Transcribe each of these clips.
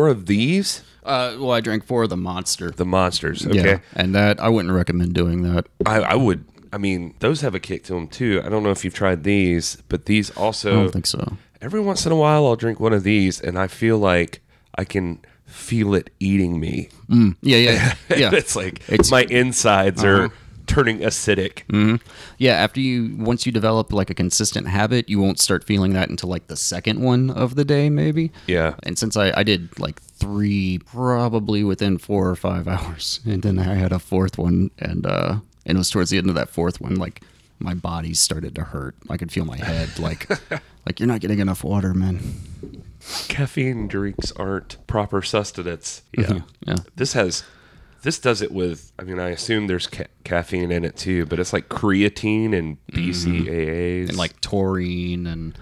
four of these, Uh, well, I drank four of the monster. the monsters. Okay, Yeah, and that I wouldn't recommend doing that. I, I would. I mean, those have a kick to them too. I don't know if you've tried these, but these I also. don't think so. every once in a while, I'll drink one of these, and I feel like I can feel it eating me. Yeah, yeah, yeah. it's like It's- my insides are turning acidic. Yeah, after you once you develop like a consistent habit, you won't start feeling that until like the second one of the day, maybe. Yeah. And since I, I did like three probably within four or five hours, and then I had a fourth one, and uh, and it was towards the end of that fourth one, like my body started to hurt. I could feel my head, like like you're not getting enough water, man. Caffeine drinks aren't proper sustenance. Yeah. Yeah. This has. This does it with. I mean, I assume there's ca- caffeine in it too, but it's like creatine and mm-hmm. BCAAs and like taurine and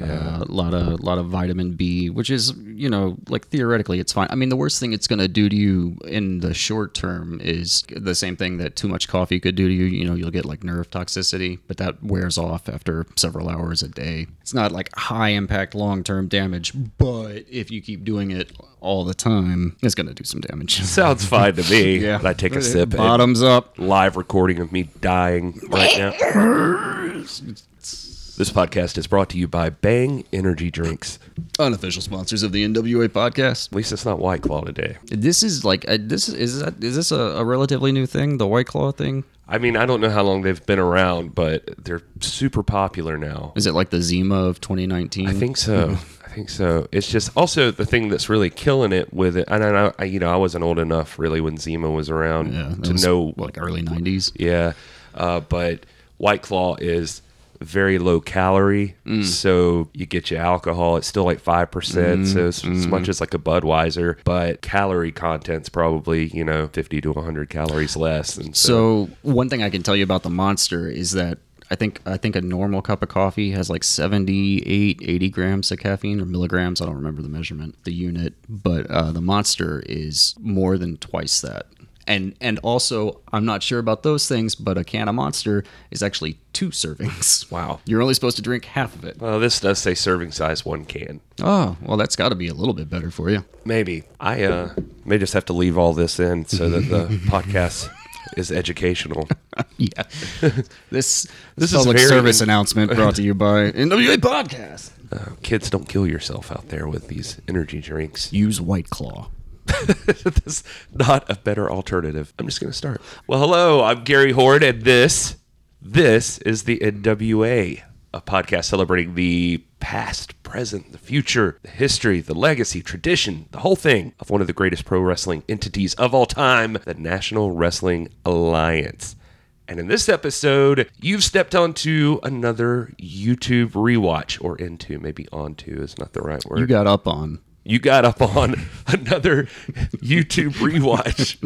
uh, a lot of lot of vitamin B, which is you know like theoretically it's fine. I mean, the worst thing it's going to do to you in the short term is the same thing that too much coffee could do to you. You know, you'll get like nerve toxicity, but that wears off after several hours a day. It's not like high impact long term damage, but if you keep doing it all the time, it's going to do some damage. sounds fine to me. Yeah. I take a sip. Bottoms up. live recording of me dying right now. This podcast is brought to you by Bang Energy Drinks. Unofficial sponsors of the NWA podcast. At least it's not White Claw today. This is like uh, this is is that is this a, a relatively new thing? The White Claw thing? I mean, I don't know how long they've been around, but they're super popular now. Is it like the Zima of 2019? I think so. I think so. It's just also the thing that's really killing it with it. And I, I you know, I wasn't old enough really when Zima was around yeah, to was, know. like early 90s. Yeah, uh, but White Claw is very low calorie, Mm. so you get your alcohol. It's still like five percent, Mm-hmm. so it's as much as like a Budweiser, but calorie content's probably you know fifty to hundred calories less. And so, So one thing I can tell you about the Monster is that I think I think a normal cup of coffee has like 78, 80 grams of caffeine or milligrams. I don't remember the measurement, the unit, but uh, the Monster is more than twice that. And and also I'm not sure about those things, but a can of Monster is actually two servings. Wow. You're only supposed to drink half of it. well, this does say serving size one can. Oh, well, that's got to be a little bit better for you. Maybe I uh, may just have to leave all this in so that the podcast is educational. Yeah. this This this is public very- service announcement brought to you by NWA Podcast. Uh, kids, don't kill yourself out there with these energy drinks. Use White Claw. There's not a better alternative. I'm just going to start. Well, hello, I'm Gary Horn, and this, this is the NWA, a podcast celebrating the past, present, the future, the history, the legacy, tradition, the whole thing of one of the greatest pro wrestling entities of all time, the National Wrestling Alliance. And in this episode, you've stepped onto another YouTube rewatch, or into, maybe onto is not the right word You got up on. You got up on another YouTube rewatch.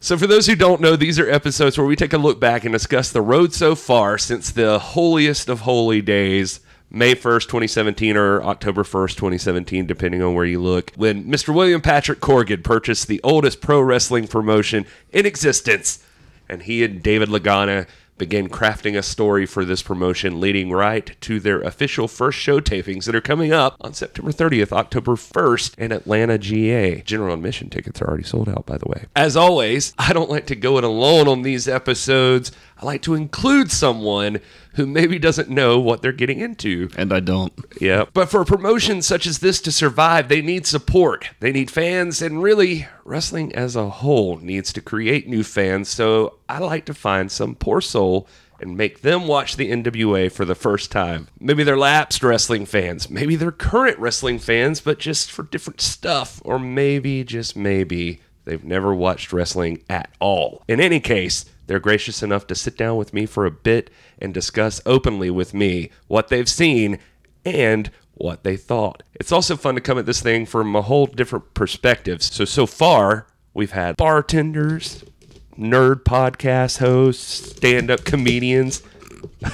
So, for those who don't know, these are episodes where we take a look back and discuss the road so far since the holiest of holy days, May 1st, 2017, or October 1st, 2017, depending on where you look, when Mr. William Patrick Corgan purchased the oldest pro wrestling promotion in existence. And he and David Lagana began crafting a story for this promotion, leading right to their official first show tapings that are coming up on September 30th, October 1st in Atlanta, GA. General admission tickets are already sold out, by the way. As always, I don't like to go it alone on these episodes. I like to include someone who maybe doesn't know what they're getting into. And I don't. Yeah. But for a promotion such as this to survive, they need support. They need fans, and really, wrestling as a whole needs to create new fans. So I like to find some poor soul and make them watch the NWA for the first time. Maybe they're lapsed wrestling fans. Maybe they're current wrestling fans, but just for different stuff. Or maybe, just maybe, they've never watched wrestling at all. In any case, they're gracious enough to sit down with me for a bit and discuss openly with me what they've seen and what they thought. It's also fun to come at this thing from a whole different perspective. So, so far, we've had bartenders, nerd podcast hosts, stand up comedians,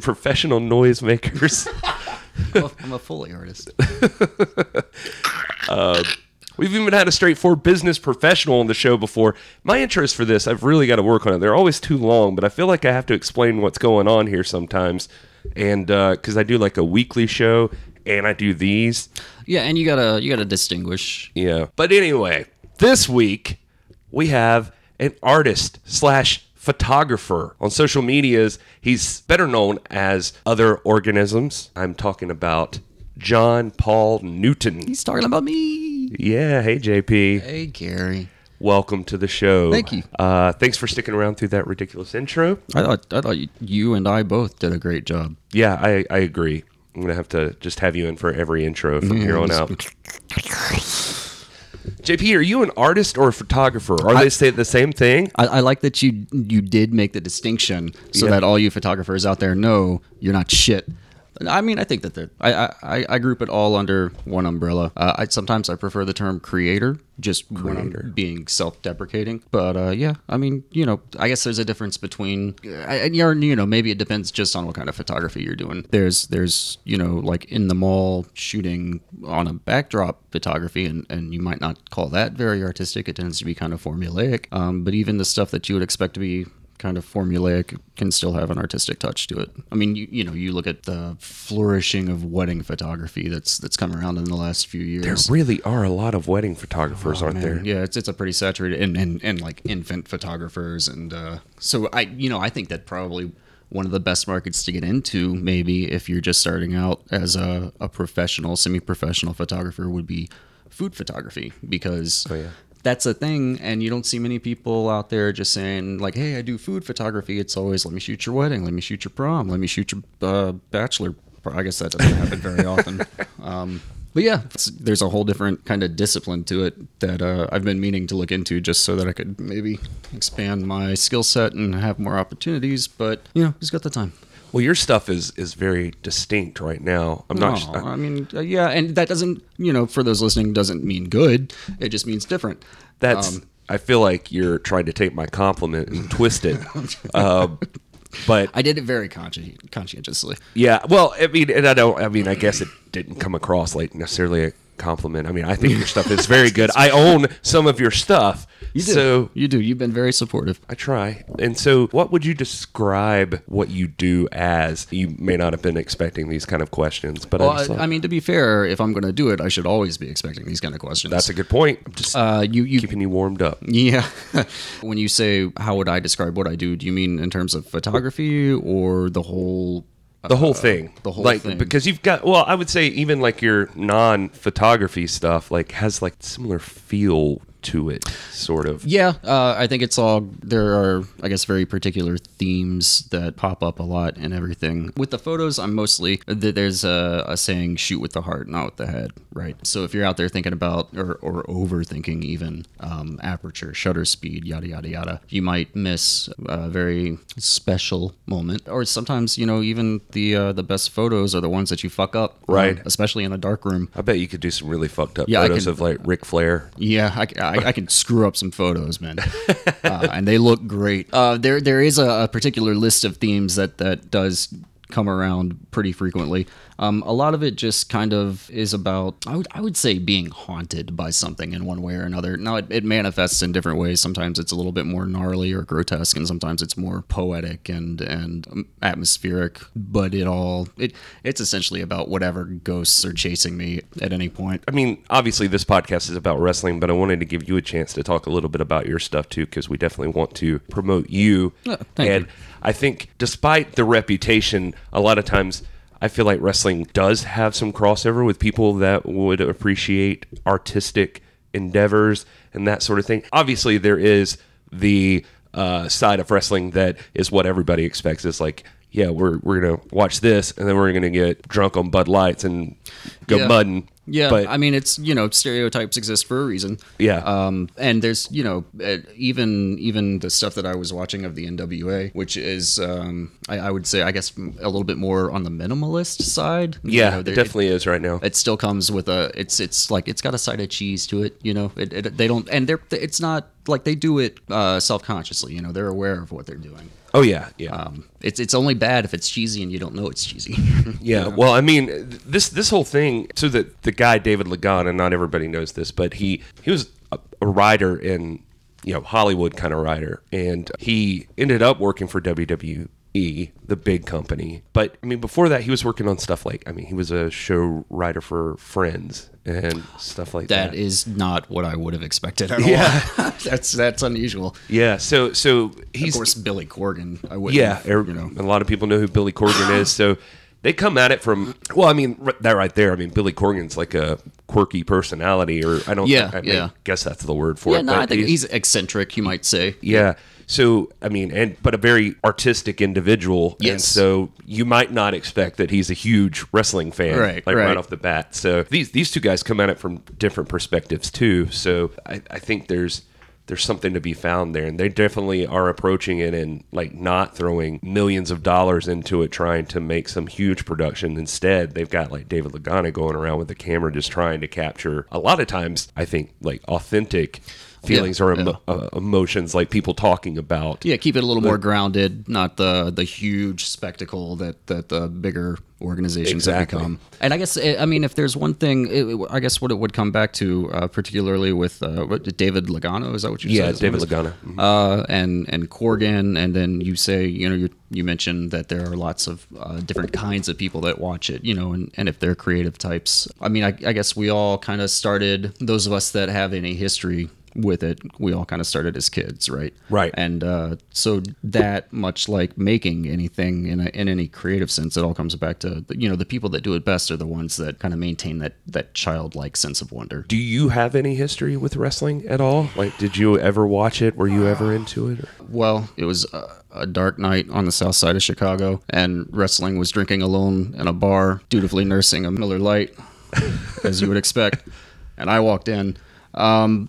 professional noisemakers. I'm a Foley artist. Uh, We've even had a straightforward business professional on the show before. My interest for this, I've really got to work on it. They're always too long, but I feel like I have to explain what's going on here sometimes. And uh, because I do like a weekly show and I do these. Yeah, and you gotta you gotta distinguish. Yeah. But anyway, this week we have an artist slash photographer on social medias. He's better known as Other Organisms. I'm talking about John Paul Newton. He's talking about me. Yeah. Hey, JP. Hey, Gary. Welcome to the show. Thank you. Uh, thanks for sticking around through that ridiculous intro. I thought I thought you and I both did a great job. Yeah, I, I agree. I'm gonna have to just have you in for every intro from here on out. JP, are you an artist or a photographer? Are they say the same thing? I, I like that you you did make the distinction so Yeah. that all you photographers out there know you're not shit. I mean, I think that they're, I, I I group it all under one umbrella. Uh, I sometimes I prefer the term creator, just I'm being self-deprecating. But uh, yeah, I mean, you know, I guess there's a difference between, you're, you know, maybe it depends just on what kind of photography you're doing. There's there's you know like in the mall shooting on a backdrop photography, and and you might not call that very artistic. It tends to be kind of formulaic. Um, but even the stuff that you would expect to be kind of formulaic can still have an artistic touch to it. I mean, you, you know, you look at the flourishing of wedding photography that's that's come around in the last few years. There really are a lot of wedding photographers, aren't there? Yeah, it's it's a pretty saturated and and, and like infant photographers and uh, so I you know I think that probably one of the best markets to get into maybe if you're just starting out as a, a professional semi-professional photographer would be food photography because Oh, yeah. That's a thing and you don't see many people out there just saying like hey i do food photography. It's always let me shoot your wedding let me shoot your prom let me shoot your uh, bachelor i guess that doesn't happen very often. Um, but yeah there's a whole different kind of discipline to it that uh, i've been meaning to look into just so that i could maybe expand my skill set and have more opportunities but you know who's got the time Well, your stuff is is very distinct right now. I'm not. No, I mean, uh, yeah, and that doesn't, you know, for those listening, doesn't mean good. It just means different. that's. Um, I feel like you're trying to take my compliment and twist it. uh, but I did it very consci- conscientiously. yeah, well, I mean, and I don't. I mean, I guess it didn't come across like necessarily a compliment. I mean, I think your stuff is very good. I own some of your stuff, You do. so you do. You've been very supportive. I try. And so, what would you describe what you do as? You may not have been expecting these kind of questions, but Well, I I mean, to be fair, if I'm going to do it, I should always be expecting these kind of questions. that's a good point. I'm just uh, you you keeping you warmed up. yeah. when you say how would I describe what I do, do you mean in terms of photography or the whole? The whole uh, thing, the whole like thing. because you've got. Well, I would say even like your non-photography stuff, like has like similar feel to it, sort of. Yeah, uh, I think it's all there are, I guess, very particular themes that pop up a lot and everything. With the photos, I'm mostly there's a, a saying, "Shoot with the heart, not with the head." Right. So if you're out there thinking about or, or overthinking even um, aperture, shutter speed, yada yada yada, you might miss a very special moment. Or sometimes, you know, even the uh, the best photos are the ones that you fuck up. um, Right. especially in a dark room. I bet you could do some really fucked up Yeah, photos of like Ric Flair. Yeah, I, I, I can screw up some photos, man, uh, and they look great. Uh, there there is a, a particular list of themes that that does come around pretty frequently. Um, a lot of it just kind of is about I would I would say being haunted by something in one way or another. Now it, it manifests in different ways. Sometimes it's a little bit more gnarly or grotesque, and sometimes it's more poetic and and atmospheric. But it all it it's essentially about whatever ghosts are chasing me at any point. I mean, obviously, this podcast is about wrestling, but I wanted to give you a chance to talk a little bit about your stuff too, because we definitely want to promote you. Thank and you. I think, despite the reputation, a lot of times I feel like wrestling does have some crossover with people that would appreciate artistic endeavors and that sort of thing. Obviously, there is the uh, side of wrestling that is what everybody expects. It's like, yeah, we're we're gonna watch this, and then we're gonna get drunk on Bud Lights and go Yeah. mudding. Yeah, but I mean, it's you know stereotypes exist for a reason. Yeah. um, and there's you know uh, even even the stuff that I was watching of the NWA, which is um, I, I would say I guess a little bit more on the minimalist side. You yeah, know, it there- definitely is right now. It still comes with a it's it's like it's got a side of cheese to it. You know, it, it, they don't and they're it's not like they do it uh, self consciously. You know, they're aware of what they're doing. Oh yeah, yeah. Um, it's it's only bad if it's cheesy and you don't know it's cheesy. Yeah, well, I mean, this this whole thing. So that the guy David Lagana, and not everybody knows this, but he he was a, a writer in you know Hollywood kind of writer, and he ended up working for WWE the big company. But I mean, before that, he was working on stuff like I mean, he was a show writer for Friends and stuff like that. That is not what I would have expected at Yeah. all. that's that's unusual. yeah. So so he's of course, Billy Corgan. I would. yeah. you er- know. a lot of people know who Billy Corgan is. So they come at it from well, I mean r- that right there. I mean Billy Corgan's like a quirky personality, or I don't. Yeah, I yeah. guess that's the word for Yeah, it. no, I think he's eccentric. You might say. Yeah. So I mean, and but a very artistic individual, and Yes. so you might not expect that he's a huge wrestling fan, Right, like right. right. off the bat. So these these two guys come at it from different perspectives too. So I, I think there's there's something to be found there, and they definitely are approaching it and like not throwing millions of dollars into it, trying to make some huge production. Instead, they've got like David Lagana going around with the camera, just trying to capture. A lot of times, I think like authentic feelings or emo- uh, emotions like people talking about Yeah, keep it a little more grounded, not the the huge spectacle that that the bigger organizations Exactly. have become. And I guess eh, I mean if there's one thing, it, I guess what it would come back to, uh, particularly with uh, what, David Logano, is that what you yeah said? his david lagana Mhm. uh, and and Corgan, and then you say, you know, you you mentioned that there are lots of uh, different kinds of people that watch it, you know, and, and if they're creative types, I mean, I, I guess we all kind of started. Those of us that have any history with it, we all kind of started as kids, right? Right. And uh, so that much like making anything in a, in any creative sense, it all comes back to you know the people that do it best are the ones that kind of maintain that that childlike sense of wonder. do you have any history with wrestling at all like did you ever watch it were you ever into it or? Well, it was a, a dark night on the south side of Chicago, and wrestling was drinking alone in a bar, dutifully nursing a Miller Lite, as you would expect. And I walked in. Um,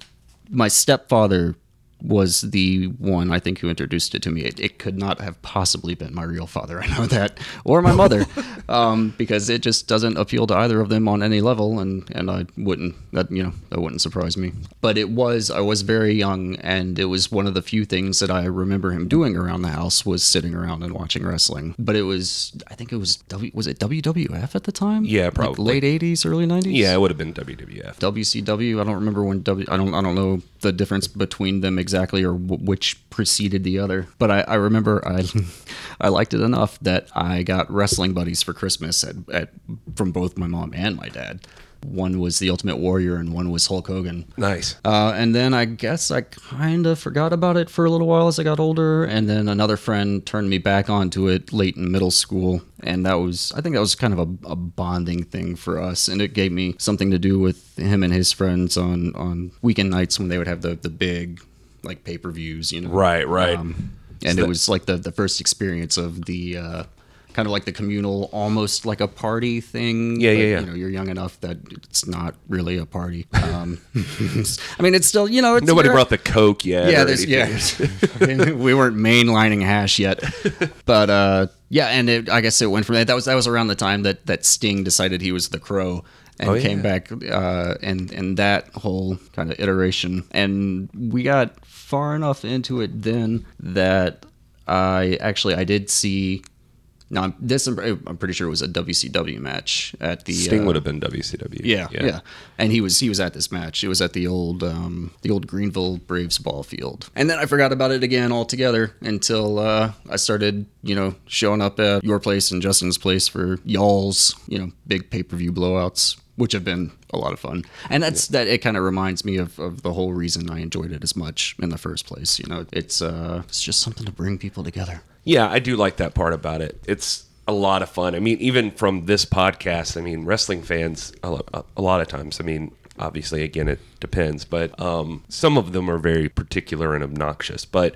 my stepfather was the one I think who introduced it to me. It, it could not have possibly been my real father. I know that, or my mother, um, because it just doesn't appeal to either of them on any level, and and I wouldn't that you know that wouldn't surprise me. But it was I was very young, and it was one of the few things that I remember him doing around the house was sitting around and watching wrestling. But it was I think it was w, was it WWF at the time? Yeah, Like probably. late '80s, early '90s. yeah it would have been wwf WCW. I don't remember when W. I don't. I don't know the difference between them exactly, or w- which preceded the other. But I, I remember I, I liked it enough that I got wrestling buddies for Christmas at, at from both my mom and my dad. One was the Ultimate Warrior, and one was Hulk Hogan. nice Uh, and then I guess I kind of forgot about it for a little while as I got older. And then another friend turned me back onto it late in middle school. And that was, I think that was kind of a, a bonding thing for us. And it gave me something to do with him and his friends on, on weekend nights when they would have the, the big, like, pay per views, you know? right right Um, and So it was like the, the first experience of the, uh, kind of like the communal, almost like a party thing. Yeah, but, yeah, yeah. You know, you're young enough that it's not really a party. Um, I mean, it's still, you know, it's nobody brought the coke yet yeah, there's, yeah. we weren't mainlining hash yet, but uh, yeah, and it, I guess it went from that. That was that was around the time that that Sting decided he was the Crow and Oh, came back, uh, and and that whole kind of iteration, and we got far enough into it then that I actually I did see. Now this I'm pretty sure it was a WCW match at the Sting uh, would have been WCW. yeah, yeah, And he was he was at this match. It was at the old um, the old Greenville Braves ball field. And then I forgot about it again altogether until uh, I started, you know, showing up at your place and Justin's place for y'all's, you know, big pay per view blowouts, which have been a lot of fun. And that's that. It kind of reminds me of, of the whole reason I enjoyed it as much in the first place. You know, it's uh, it's just something to bring people together. Yeah, I do like that part about it. It's a lot of fun. I mean, even from this podcast, I mean, wrestling fans, a lot of times, I mean, obviously, again, it depends, but um, some of them are very particular and obnoxious. But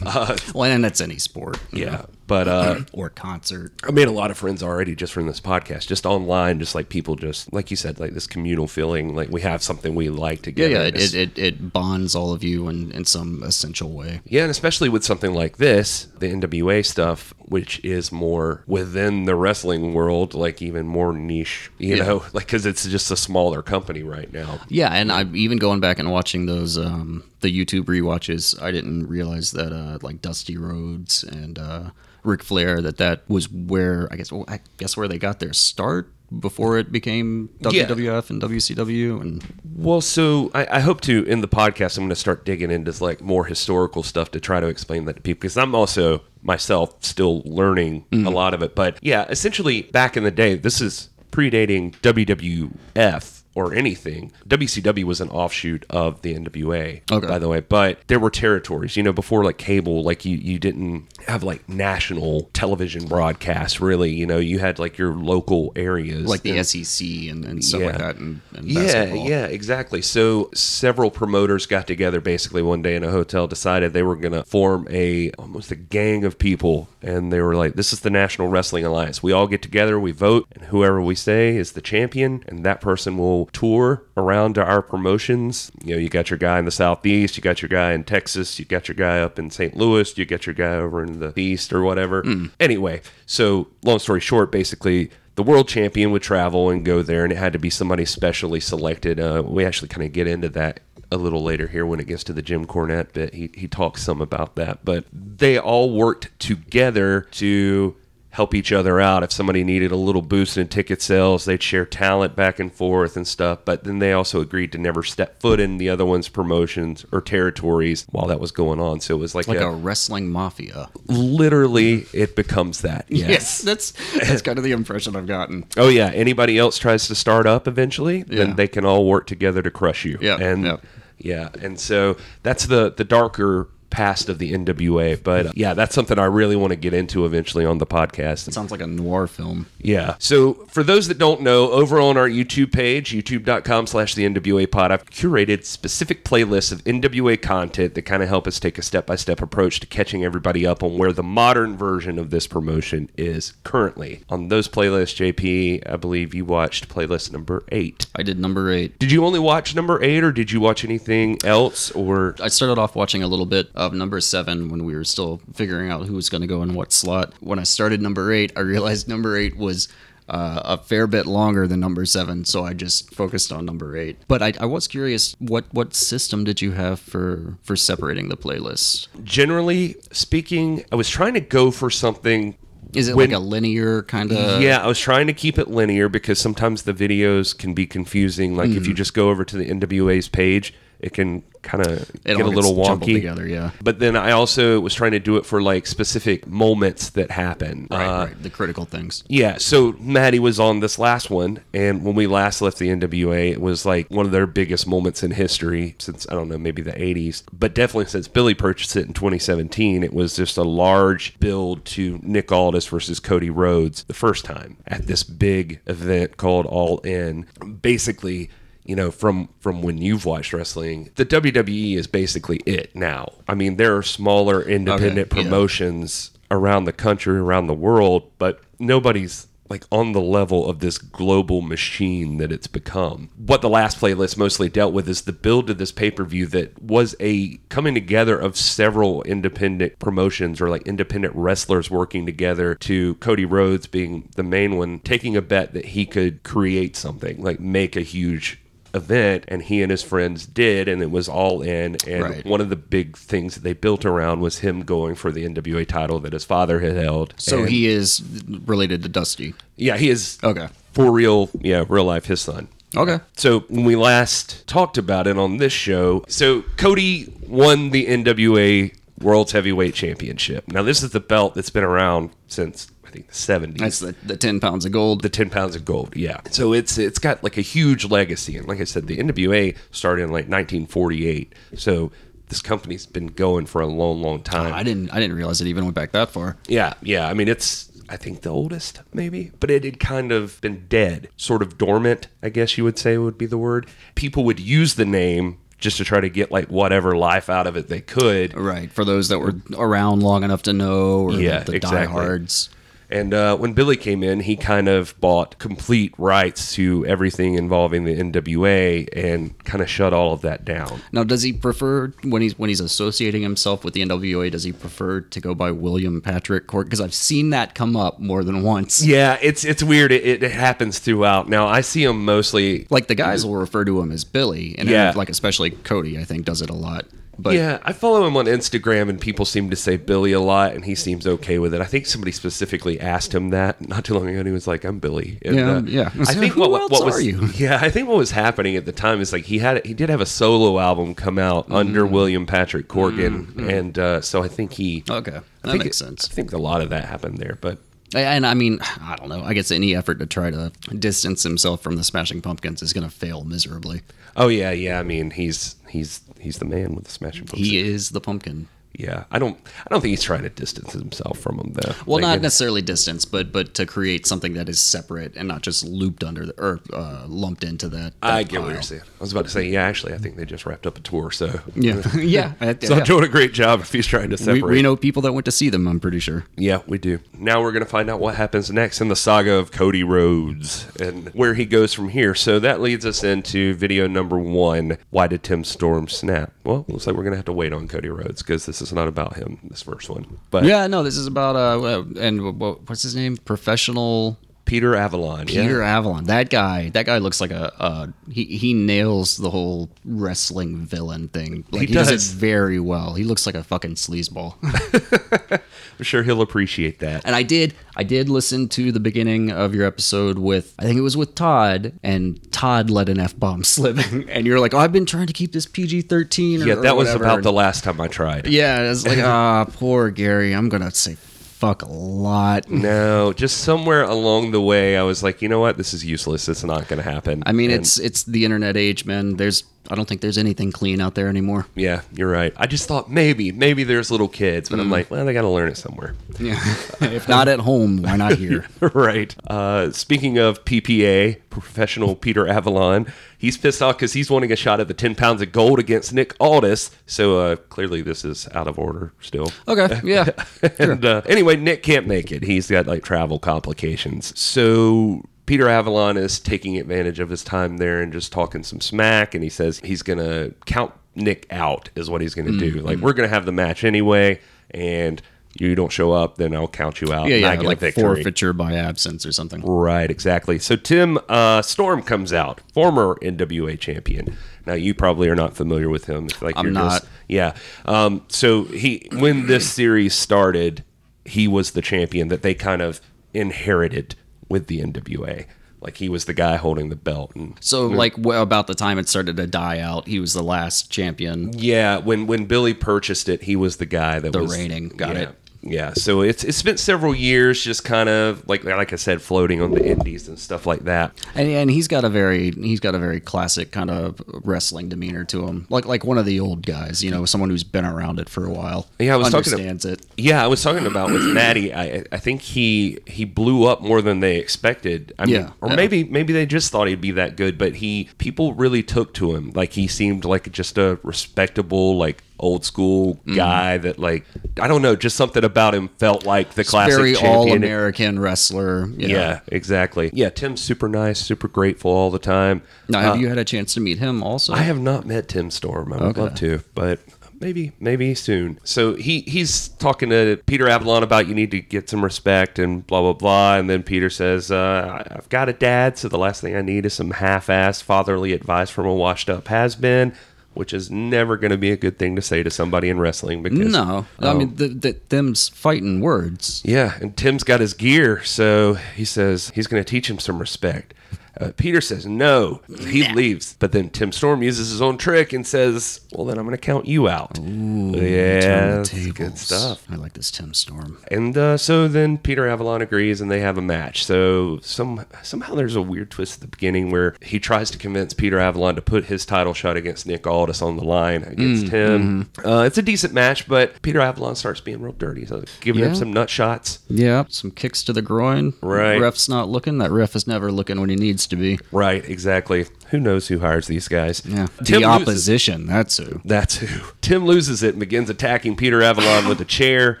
uh, Well, and that's any sport. yeah, know, but uh, or concert. I made a lot of friends already just from this podcast, just online, just like people, just like you said, like this communal feeling, like we have something we like Yeah, together. yeah, It's- it, it, it bonds all of you in, in some essential way. Yeah, and especially with something like this, the NWA stuff, which is more within the wrestling world, like even more niche, you Yeah. know, like because it's just a smaller company right now. Yeah, and I'm even going back and watching those um, the YouTube rewatches, I didn't realize that uh, like Dusty Rhodes and uh, Ric Flair that that was where I guess well, I guess where they got their start before it became Yeah. WWF and WCW and Well, so I, I hope to in the podcast, I'm going to start digging into like more historical stuff to try to explain that to people because I'm also myself still learning a lot of it. But yeah, essentially back in the day, this is predating WWF or anything. WCW was an offshoot of the NWA, Okay. by the way. But there were territories, you know, before like cable, like you, you didn't have like national television broadcasts, really. You know, you had like your local areas. like the And- SEC and, and stuff like that and, and yeah, basketball. yeah, exactly. So several promoters got together basically one day in a hotel, decided they were going to form a almost a gang of people, and they were like, "This is the National Wrestling Alliance. We all get together, we vote, and whoever we say is the champion, and that person will tour around to our promotions. You know, you got your guy in the southeast, you got your guy in Texas, you got your guy up in St. Louis, you got your guy over in the east or whatever. Anyway, so long story short, basically the world champion would travel and go there, and it had to be somebody specially selected. Uh, we actually kind of get into that a little later here when it gets to the Jim Cornette bit. He, he talks some about that, but they all worked together to help each other out. If somebody needed a little boost in ticket sales, they'd share talent back and forth and stuff. But then they also agreed to never step foot in the other one's promotions or territories while that was going on. So it was like, Like a, a wrestling mafia. literally, it becomes that. Yes, that's that's kind of the impression I've gotten. Oh yeah, anybody else tries to start up eventually, Yeah. then they can all work together to crush you. Yeah, and yeah. yeah, and so that's the the darker past of the NWA. But uh, yeah, that's something I really want to get into eventually on the podcast. It sounds like a noir film. Yeah. So for those that don't know, over on our YouTube page, youtube.com slash the NWA pod, I've curated specific playlists of NWA content that kind of help us take a step-by-step approach to catching everybody up on where the modern version of this promotion is currently. On those playlists, JP, I believe you watched playlist number eight. I did number eight. Did you only watch number eight or did you watch anything else or I started off watching a little bit of number seven when we were still figuring out who was going to go in what slot. When I started number eight, I realized number eight was uh, a fair bit longer than number seven, so I just focused on number eight. But I, I was curious, what what system did you have for for separating the playlists? generally speaking, I was trying to go for something Is it When- like a linear kind of? yeah, I was trying to keep it linear because sometimes the videos can be confusing. Like if you just go over to the NWA's page, it can kind of get a little wonky. together. Yeah. But then I also was trying to do it for like specific moments that happen. Right, Uh, right. The critical things. Yeah, so Maddie was on this last one, and when we last left the NWA, it was like one of their biggest moments in history since, I don't know, maybe the 80s. But definitely since Billy purchased it in 2017, it was just a large build to Nick Aldis versus Cody Rhodes the first time at this big event called All In. Basically, you know from from when you've watched wrestling the WWE is basically it now i mean there are smaller independent yeah. promotions around the country around the world but nobody's like on the level of this global machine that it's become what the last playlist mostly dealt with is the build to this pay-per-view that was a coming together of several independent promotions or like independent wrestlers working together to Cody Rhodes being the main one taking a bet that he could create something like make a huge event and he and his friends did and it was all in and Right. one of the big things that they built around was him going for the NWA title that his father had held So And- he is related to Dusty. yeah he is Okay. for real yeah real life his son Okay. so when we last talked about it on this show, so Cody won the NWA World's Heavyweight Championship. Now this is the belt that's been around since think the seventies. That's the, the 10 pounds of gold. the ten pounds of gold. Yeah. So it's it's got like a huge legacy, and like I said, the NWA started in like 1948. So this company's been going for a long, long time. I didn't I didn't realize it even went back that far. Yeah, yeah. I mean, it's I think the oldest, maybe, but it had kind of been dead, sort of dormant. I guess you would say would be the word. People would use the name just to try to get like whatever life out of it they could. Right. For those that were around long enough to know or Yeah, the exactly. diehards. And uh, when Billy came in, he kind of bought complete rights to everything involving the NWA and kind of shut all of that down. Now does he prefer when he's when he's associating himself with the NWA, does he prefer to go by William Patrick Court? Because I've seen that come up more than once. Yeah, it's it's weird. It, it happens throughout. Now I see him mostly Like the guys will refer to him as Billy, and Yeah. like especially Cody, I think, does it a lot. But yeah, I follow him on Instagram, and people seem to say Billy a lot, and he seems okay with it. I think somebody specifically asked him that not too long ago, and he was like, "I'm Billy." And, Yeah, yeah. I think what, what was yeah, I think what was happening at the time is like he had he did have a solo album come out under Mm-hmm. William Patrick Corgan, and uh, so I think he okay, I that think makes it- sense. I think a lot of that happened there, but And I mean, I don't know. I guess any effort to try to distance himself from the Smashing Pumpkins is going to fail miserably. oh yeah, yeah. I mean, he's he's he's the man with the Smashing pumpkin. He is the pumpkin. Yeah, I don't I don't think he's trying to distance himself from them. though. Well, Like, not necessarily distance, but but to create something that is separate and not just looped under the, or uh, lumped into that. I that get what pile. you're saying. I was about to say, yeah, actually, I think they just wrapped up a tour, so Yeah, yeah. so yeah. doing a great job if he's trying to We, separate. we know people that went to see them. I'm pretty sure. Yeah, we do. Now we're going to find out what happens next in the saga of Cody Rhodes and where he goes from here. So that leads us into video number one. Why did Tim Storm snap? Well, looks like we're going to have to wait on Cody Rhodes because this is not about him, this first one. But Yeah, no, this is about uh, and what, what's his name? Professional Peter Avalon. yeah. Peter Avalon. That guy. That guy looks like a. Uh, he he nails the whole wrestling villain thing. Like He he, does. does. it very well. He looks like a fucking sleazeball. I'm sure he'll appreciate that. and I did I did listen to the beginning of your episode with I think it was with Todd, and Todd let an f bomb slip, and you're like, oh, I've been trying to keep this PG thirteen. Yeah, that was about the last time I tried. Yeah, it's like ah, poor Gary. I'm gonna say fuck a lot. No, just somewhere along the way, I was like, you know what? This is useless. It's not going to happen. I mean, And- it's it's the internet age, man. There's I don't think there's anything clean out there anymore. Yeah, you're right. I just thought maybe, maybe there's little kids, but I'm like, well, they got to learn it somewhere. Yeah, if not at home, why not here? right. Uh, speaking of PPA, professional Peter Avalon, he's pissed off because he's wanting a shot at the 10 pounds of gold against Nick Aldis. So uh, clearly, this is out of order still. Okay, yeah. and uh, anyway, Nick can't make it. He's got like travel complications. So Peter Avalon is taking advantage of his time there and just talking some smack. And he says he's going to count Nick out, is what he's going to do. Like, we're going to have the match anyway. And you don't show up, then I'll count you out. Yeah, yeah, like forfeiture by absence or something. Right, exactly. So Tim uh, Storm comes out, former NWA champion. Now you probably are not familiar with him. It's Like I'm you're not. Just, yeah. Um, so he, when this series started, he was the champion that they kind of inherited with the NWA. Like he was the guy holding the belt, and So, mm-hmm. like, well, about the time it started to die out, he was the last champion. yeah, when when Billy purchased it, he was the guy that The was reigning. Got yeah. it. Yeah, so it's it's been several years, just kind of like like I said, floating on the indies and stuff like that. And, and he's got a very he's got a very classic kind of wrestling demeanor to him, like like one of the old guys, you know, someone who's been around it for a while. Yeah, I was talking to- it. Yeah, I was talking about with Maddie. I I think he he blew up more than they expected. I mean, Yeah, or yeah. maybe maybe they just thought he'd be that good, but he people really took to him. Like he seemed like just a respectable, like old school Mm-hmm. guy that like I don't know, just something about him felt like the classic Very champion. all American wrestler. You know. Yeah, exactly. Yeah, Tim's super nice, super grateful all the time. Now, have Uh, you had a chance to meet him also? I have not met Tim Storm. I would Okay. love to, but maybe maybe soon. So he he's talking to Peter Avalon about you need to get some respect and blah blah blah. And then Peter says, uh, I- "I've got a dad, so the last thing I need is some half-ass fatherly advice from a washed-up has-been." Which is never going to be a good thing to say to somebody in wrestling because no, I um, mean the, the, them's fighting words. yeah, and Tim's got his gear, so he says he's going to teach him some respect. Uh, Peter says no. He leaves, but then Tim Storm uses his own trick and says, "Well, then I'm going to count you out." yeah, Turn the that's good tables. stuff. I like this Tim Storm. And uh, so then Peter Avalon agrees, and they have a match. So some somehow there's a weird twist at the beginning where he tries to convince Peter Avalon to put his title shot against Nick Aldis on the line against him. Uh, it's a decent match, but Peter Avalon starts being real dirty, so giving him some nut shots. Yeah, some kicks to the groin. Right. Ref's not looking. That ref is never looking when he needs to be. Right, exactly. Who knows who hires these guys? Yeah. Tim the opposition. That's who. That's who. Tim loses it and begins attacking Peter Avalon with a chair.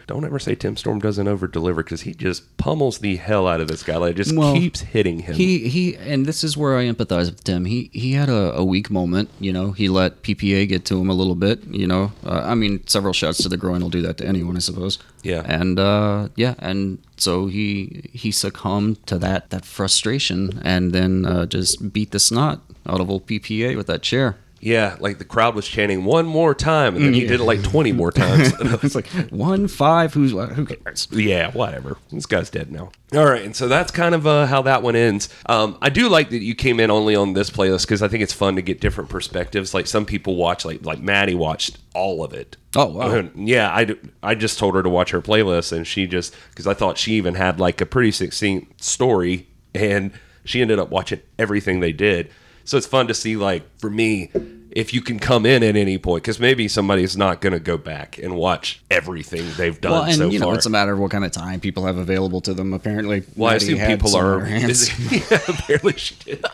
Don't ever say Tim Storm doesn't over deliver because he just pummels the hell out of this guy. Like just Well, keeps hitting him. He he, and this is where I empathize with Tim. He he had a, a weak moment. You know, he let PPA get to him a little bit. You know, uh, I mean, several shots to the groin will do that to anyone, I suppose. Yeah. And uh, yeah, and so he he succumbed to that that frustration, and then uh, just beat the snot out of old PPA with that chair. Yeah, like the crowd was chanting one more time, and then he did it like 20 more times. I It's like one five. Who's who cares? Yeah, whatever. This guy's dead now. All right, and so that's kind of uh, how that one ends. Um, I do like that you came in only on this playlist because I think it's fun to get different perspectives. Like some people watch, like like Maddie watched all of it. Oh, wow. Yeah, I just told her to watch her playlist, and she just because I thought she even had like a pretty succinct story, and she ended up watching everything they did. So it's fun to see, like for me, if you can come in at any point, because maybe somebody's not going to go back and watch everything they've done Well, and so you know, far. it's a matter of what kind of time people have available to them. Apparently, Well, I assume people are busy. yeah, apparently she did.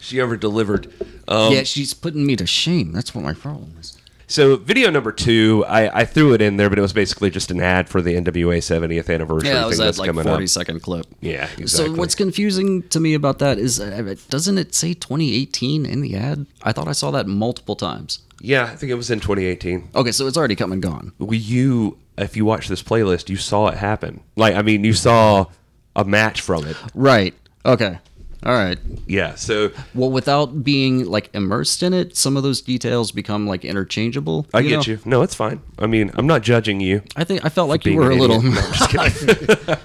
She ever delivered. Um, yeah, she's putting me to shame. That's what my problem is. So video number two, I, I threw it in there, but it was basically just an ad for the NWA 70th anniversary Yeah, thing was that that's like coming forty up. second clip. Yeah, exactly. So what's confusing to me about that is, uh, doesn't it say 2018 in the ad? I thought I saw that multiple times. Yeah, I think it was in 2018. Okay, so it's already come and gone. You, if you watch this playlist, you saw it happen. Like, I mean, you saw a match from it. Right. Okay. All right. Yeah. So Well, without being like immersed in it, some of those details become like interchangeable. I get know? you. No, it's fine. I mean, I'm not judging you. I think I felt like you were a little. No, just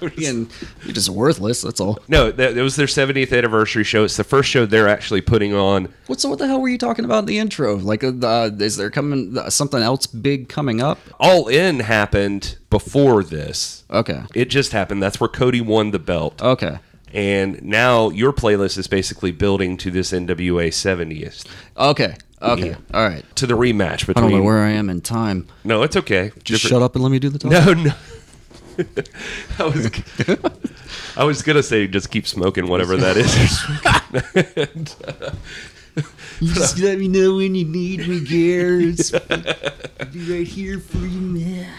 being- you're just worthless. That's all. No, that, it was their 70th anniversary show. It's the first show they're actually putting on. What so? What the hell were you talking about in the intro? Like, uh, uh, is there coming uh, something else big coming up? All In happened before this. Okay. It just happened. That's where Cody won the belt. Okay. And now your playlist is basically building to this NWA 70th, Okay. Okay. Yeah. All right. to the rematch I between. don't know where I am in time. no, it's okay. Just Different- shut up and let me do the talk. No, no. I was, I was gonna say just keep smoking whatever that is. You uh, just let me know when you need me, Garrett. I'll be right here for you, man.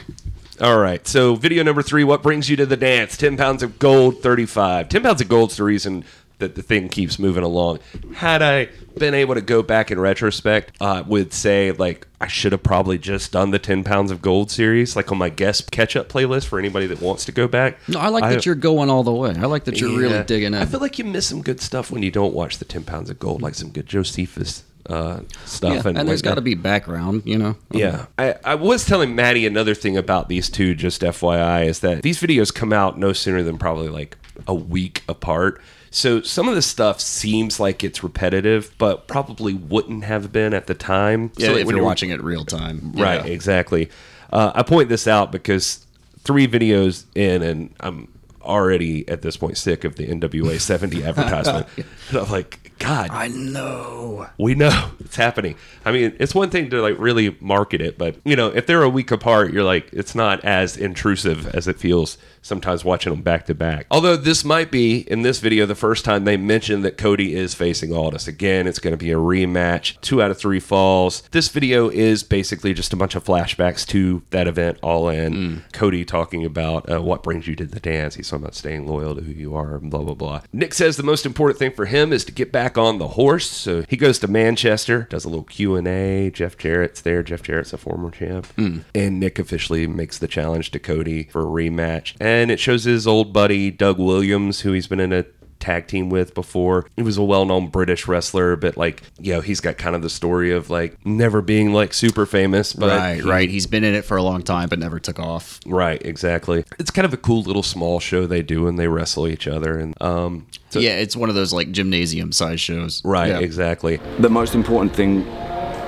All right. So video number three. What brings you to the dance? Ten pounds of gold. Thirty-five. Ten pounds of gold's the reason that the thing keeps moving along. Had I been able to go back in retrospect, uh, would say like I should have probably just done the ten pounds of gold series, like on my guest catch-up playlist for anybody that wants to go back. No, I like that you're going all the way. I like that you're Yeah. really digging in. I feel like you miss some good stuff when you don't watch the ten pounds of gold, like some good Josephus uh, stuff. yeah, and, there's like got to be background, you know. yeah. I, I was telling Maddie another thing about these two, just FYI, is that these videos come out no sooner than probably like a week apart. So some of the stuff seems like it's repetitive, but probably wouldn't have been at the time. Yeah, so if when you're watching it real time. Right, Yeah. exactly. Uh, I point this out because three videos in, and I'm already at this point sick of the NWA 70 advertisement. And I'm like, God, I know. we know it's happening. I mean, it's one thing to like really market it, but you know, if they're a week apart, you're like, it's not as intrusive as it feels sometimes watching them back to back. Although this might be in this video the first time they mentioned that Cody is facing Aldis again. It's going to be a rematch. Two out of three falls. This video is basically just a bunch of flashbacks to that event, all in. Cody talking about uh, what brings you to the dance. He's talking about staying loyal to who you are, and blah blah blah. Nick says the most important thing for him is to get back on the horse. So he goes to Manchester, does a little Q and A. Jeff Jarrett's there. Jeff Jarrett's a former champ, and Nick officially makes the challenge to Cody for a rematch. And it shows his old buddy Doug Williams, who he's been in a tag team with before. He was a well-known British wrestler, but like, you know, he's got kind of the story of like never being like super famous, but right, he- right. He's been in it for a long time, but never took off. Right, exactly. It's kind of a cool little small show they do and they wrestle each other and um so, yeah, it's one of those like gymnasium size shows. right, Yeah. exactly. The most important thing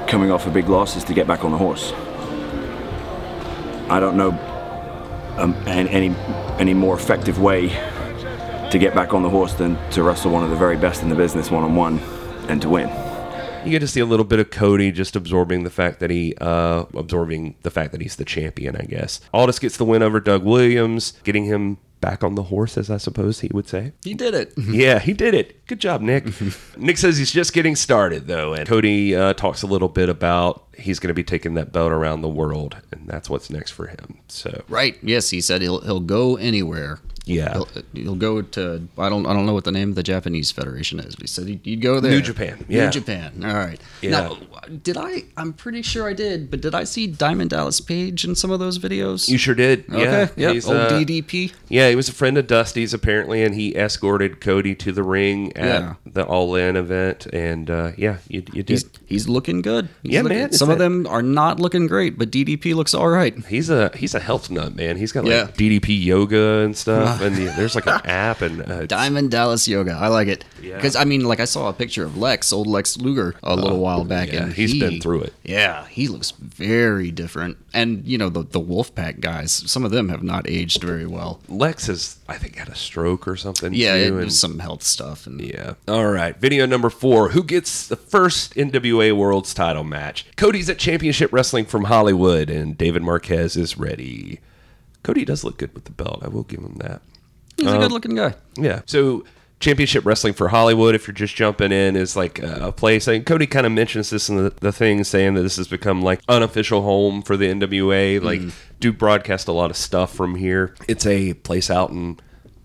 coming off a big loss is to get back on the horse. I don't know um, an- any any more effective way to get back on the horse than to wrestle one of the very best in the business one on one and to win. You get to see a little bit of Cody just absorbing the fact that he uh absorbing the fact that he's the champion, I guess. Aldis gets the win over Doug Williams, getting him back on the horse, as I suppose he would say. He did it. Yeah, he did it. Good job, Nick. Nick says he's just getting started, though. And Cody uh, talks a little bit about he's going to be taking that belt around the world, and that's what's next for him. So, Right. Yes, he said he'll he'll go anywhere. Yeah. you'll, he'll go to I don't I don't know what the name of the Japanese federation is. But he said he'd, he'd go there. New Japan, yeah. New Japan. All right. Yeah. Now, did I? I'm pretty sure I did. But did I see Diamond Dallas Page in some of those videos? You sure did. Okay. Yeah. Yep. He's, Old uh, DDP. Yeah, he was a friend of Dusty's apparently, and he escorted Cody to the ring at Yeah. the All In event. And uh, yeah, you, you did. He's he's looking good. He's Yeah, looking- man, it's Some of that- them are not looking great, but DDP looks all right. He's a he's a health nut, man. He's got like Yeah. DDP yoga and stuff, and the, there's like an app and uh, Diamond Dallas Yoga. I like it. Yeah. Because I mean, like I saw a picture of Lex, old Lex Luger, a little while back, Oh, yeah, and he's he- been through it. Yeah, he looks very different. And you know the the Wolfpac guys, some of them have not aged very well. Lex has I think had a stroke or something. Yeah, it and- some health stuff. And Yeah. All right. Video number four. Who gets the first NWA World's title match? Cody's at Championship Wrestling from Hollywood, and David Marquez is ready. Cody does look good with the belt. I will give him that. he's a um, good looking guy. Yeah. So Championship Wrestling for Hollywood, if you're just jumping in, is like a place. And Cody kind of mentions this in the, the thing, saying that this has become like unofficial home for the NWA. Like, mm-hmm. do broadcast a lot of stuff from here. It's a place out in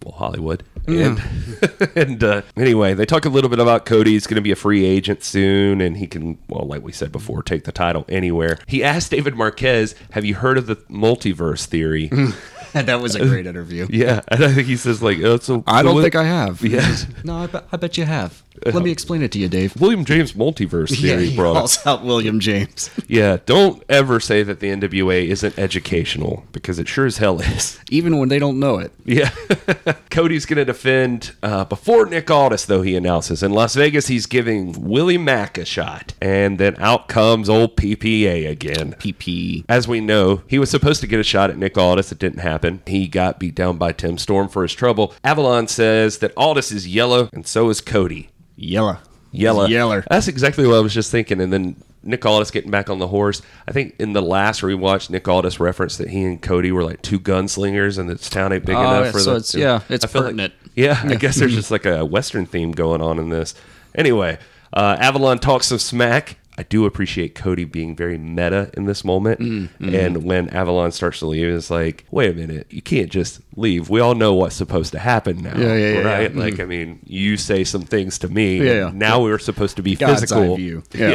well Hollywood. And, and uh, anyway, they talk a little bit about Cody. He's going to be a free agent soon, and he can, well, like we said before, take the title anywhere. He asked David Marquez, "Have you heard of the multiverse theory?" that was a great interview. yeah, and I think he says like, "Oh, so I don't what- think I have. Yeah. No, I bet, I bet you have. Let me explain it to you, Dave. William James multiverse Yeah, theory he brought calls out William James. Yeah, don't ever say that the NWA isn't educational because it sure as hell is. Even when they don't know it. Yeah. Cody's going to defend uh, before Nick Aldis, though, he announces. In Las Vegas, he's giving Willie Mack a shot. And then out comes old PPA again. PP. As we know, he was supposed to get a shot at Nick Aldis. It didn't happen. He got beat down by Tim Storm for his trouble. Avalon says that Aldis is yellow, and so is Cody. Yella. Yella. Yeller. That's exactly what I was just thinking. And then Nick Aldis getting back on the horse. I think in the last rewatch, Nick Aldis referenced that he and Cody were like two gunslingers, and this town ain't big Oh, enough yeah, for so the- it's- yeah, it's I feel like- pertinent. yeah, I guess there's just like a Western theme going on in this. Anyway, uh, Avalon talks some smack. I do appreciate Cody being very meta in this moment. Mm, And when Avalon starts to leave, it's like, wait a minute, you can't just leave. We all know what's supposed to happen now. Yeah, yeah, yeah, right? yeah. Like, I mean, you say some things to me. Yeah, yeah. Now we're supposed to be God's physical. view. Yeah.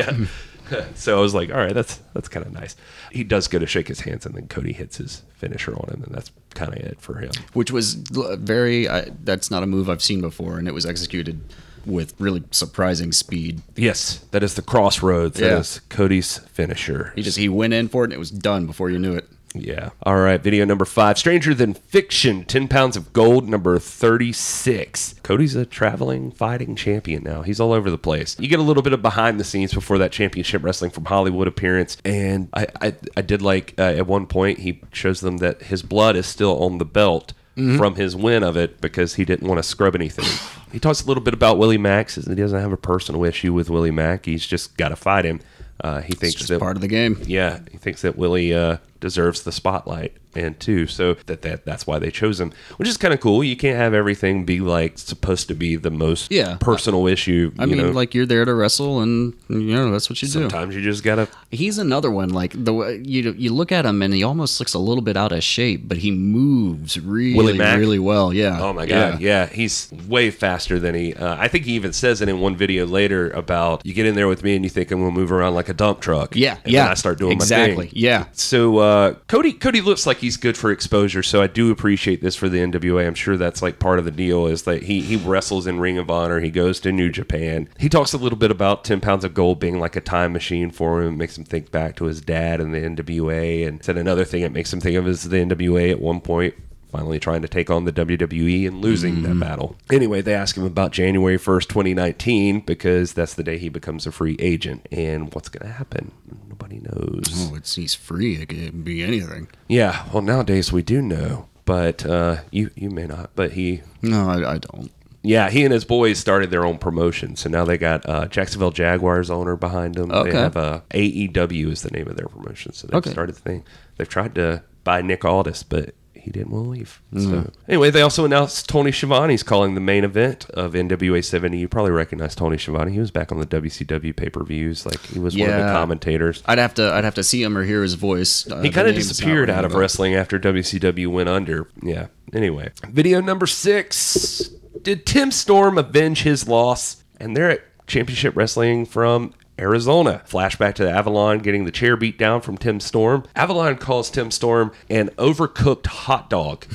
Yeah. so I was like, all right, that's that's kind of nice. He does go to shake his hands, and then Cody hits his finisher on him, and that's kind of it for him. which was very I, that's not a move I've seen before and it was executed with really surprising speed. Yes, that is the crossroads. That Yeah. is Cody's finisher. He just he went in for it and it was done before you knew it. Yeah. All right. Video number five. Stranger Than Fiction. 10 pounds of gold. Number 36. Cody's a traveling fighting champion now. He's all over the place. You get a little bit of behind the scenes before that championship wrestling from Hollywood appearance. And I, I, I did like uh, at one point, he shows them that his blood is still on the belt. From his win of it because he didn't want to scrub anything. He talks a little bit about Willie Mack, says he doesn't have a personal issue with Willie Mack. He's just got to fight him. Uh, he thinks that part of the game. yeah, he thinks that Willie uh, deserves the spotlight and too, so that, that that's why they chose him, which is kind of cool. You can't have everything be like supposed to be the most Yeah. personal issue. I mean, know? like you're there to wrestle, and you know that's what you do. sometimes you just gotta. He's another one. Like the way you you look at him, and he almost looks a little bit out of shape, but he moves really, really well. Yeah. Oh my god, yeah, he's way faster than he. Uh, I think he even says it in one video later about you get in there with me and you think I'm gonna move around like a dump truck. Yeah, and yeah. I start doing exactly. my thing. Yeah. So uh, Uh, Cody Cody looks like he's good for exposure, so I do appreciate this for the NWA. I'm sure that's like part of the deal is that he he wrestles in Ring of Honor, he goes to New Japan. He talks a little bit about ten pounds of gold being like a time machine for him, it makes him think back to his dad and the NWA, and said another thing it makes him think of is the NWA at one point. Finally, trying to take on the WWE and losing that battle. Anyway, they ask him about January 1st, 2019, because that's the day he becomes a free agent. And what's going to happen? Nobody knows. Oh, it's he's free. It could be anything. Yeah, well, nowadays we do know, but uh, you you may not. But he, No, I, I don't. yeah, he and his boys started their own promotion. So now they got uh, Jacksonville Jaguars owner behind them. Okay. They have uh, AEW is the name of their promotion. So they've Okay. started the thing. They've tried to buy Nick Aldis, but he didn't want to leave. So anyway, they also announced Tony Schiavone's calling the main event of NWA 70. You probably recognize Tony Schiavone. He was back on the WCW pay per views. Like he was one of the commentators. I'd have to I'd have to see him or hear his voice. Uh, He kind of disappeared out of bell. wrestling after WCW went under. Yeah, Anyway, video number six. Did Tim Storm avenge his loss? And they're at Championship Wrestling from Arizona. Flashback to Avalon getting the chair beat down from Tim Storm. Avalon calls Tim Storm an overcooked hot dog,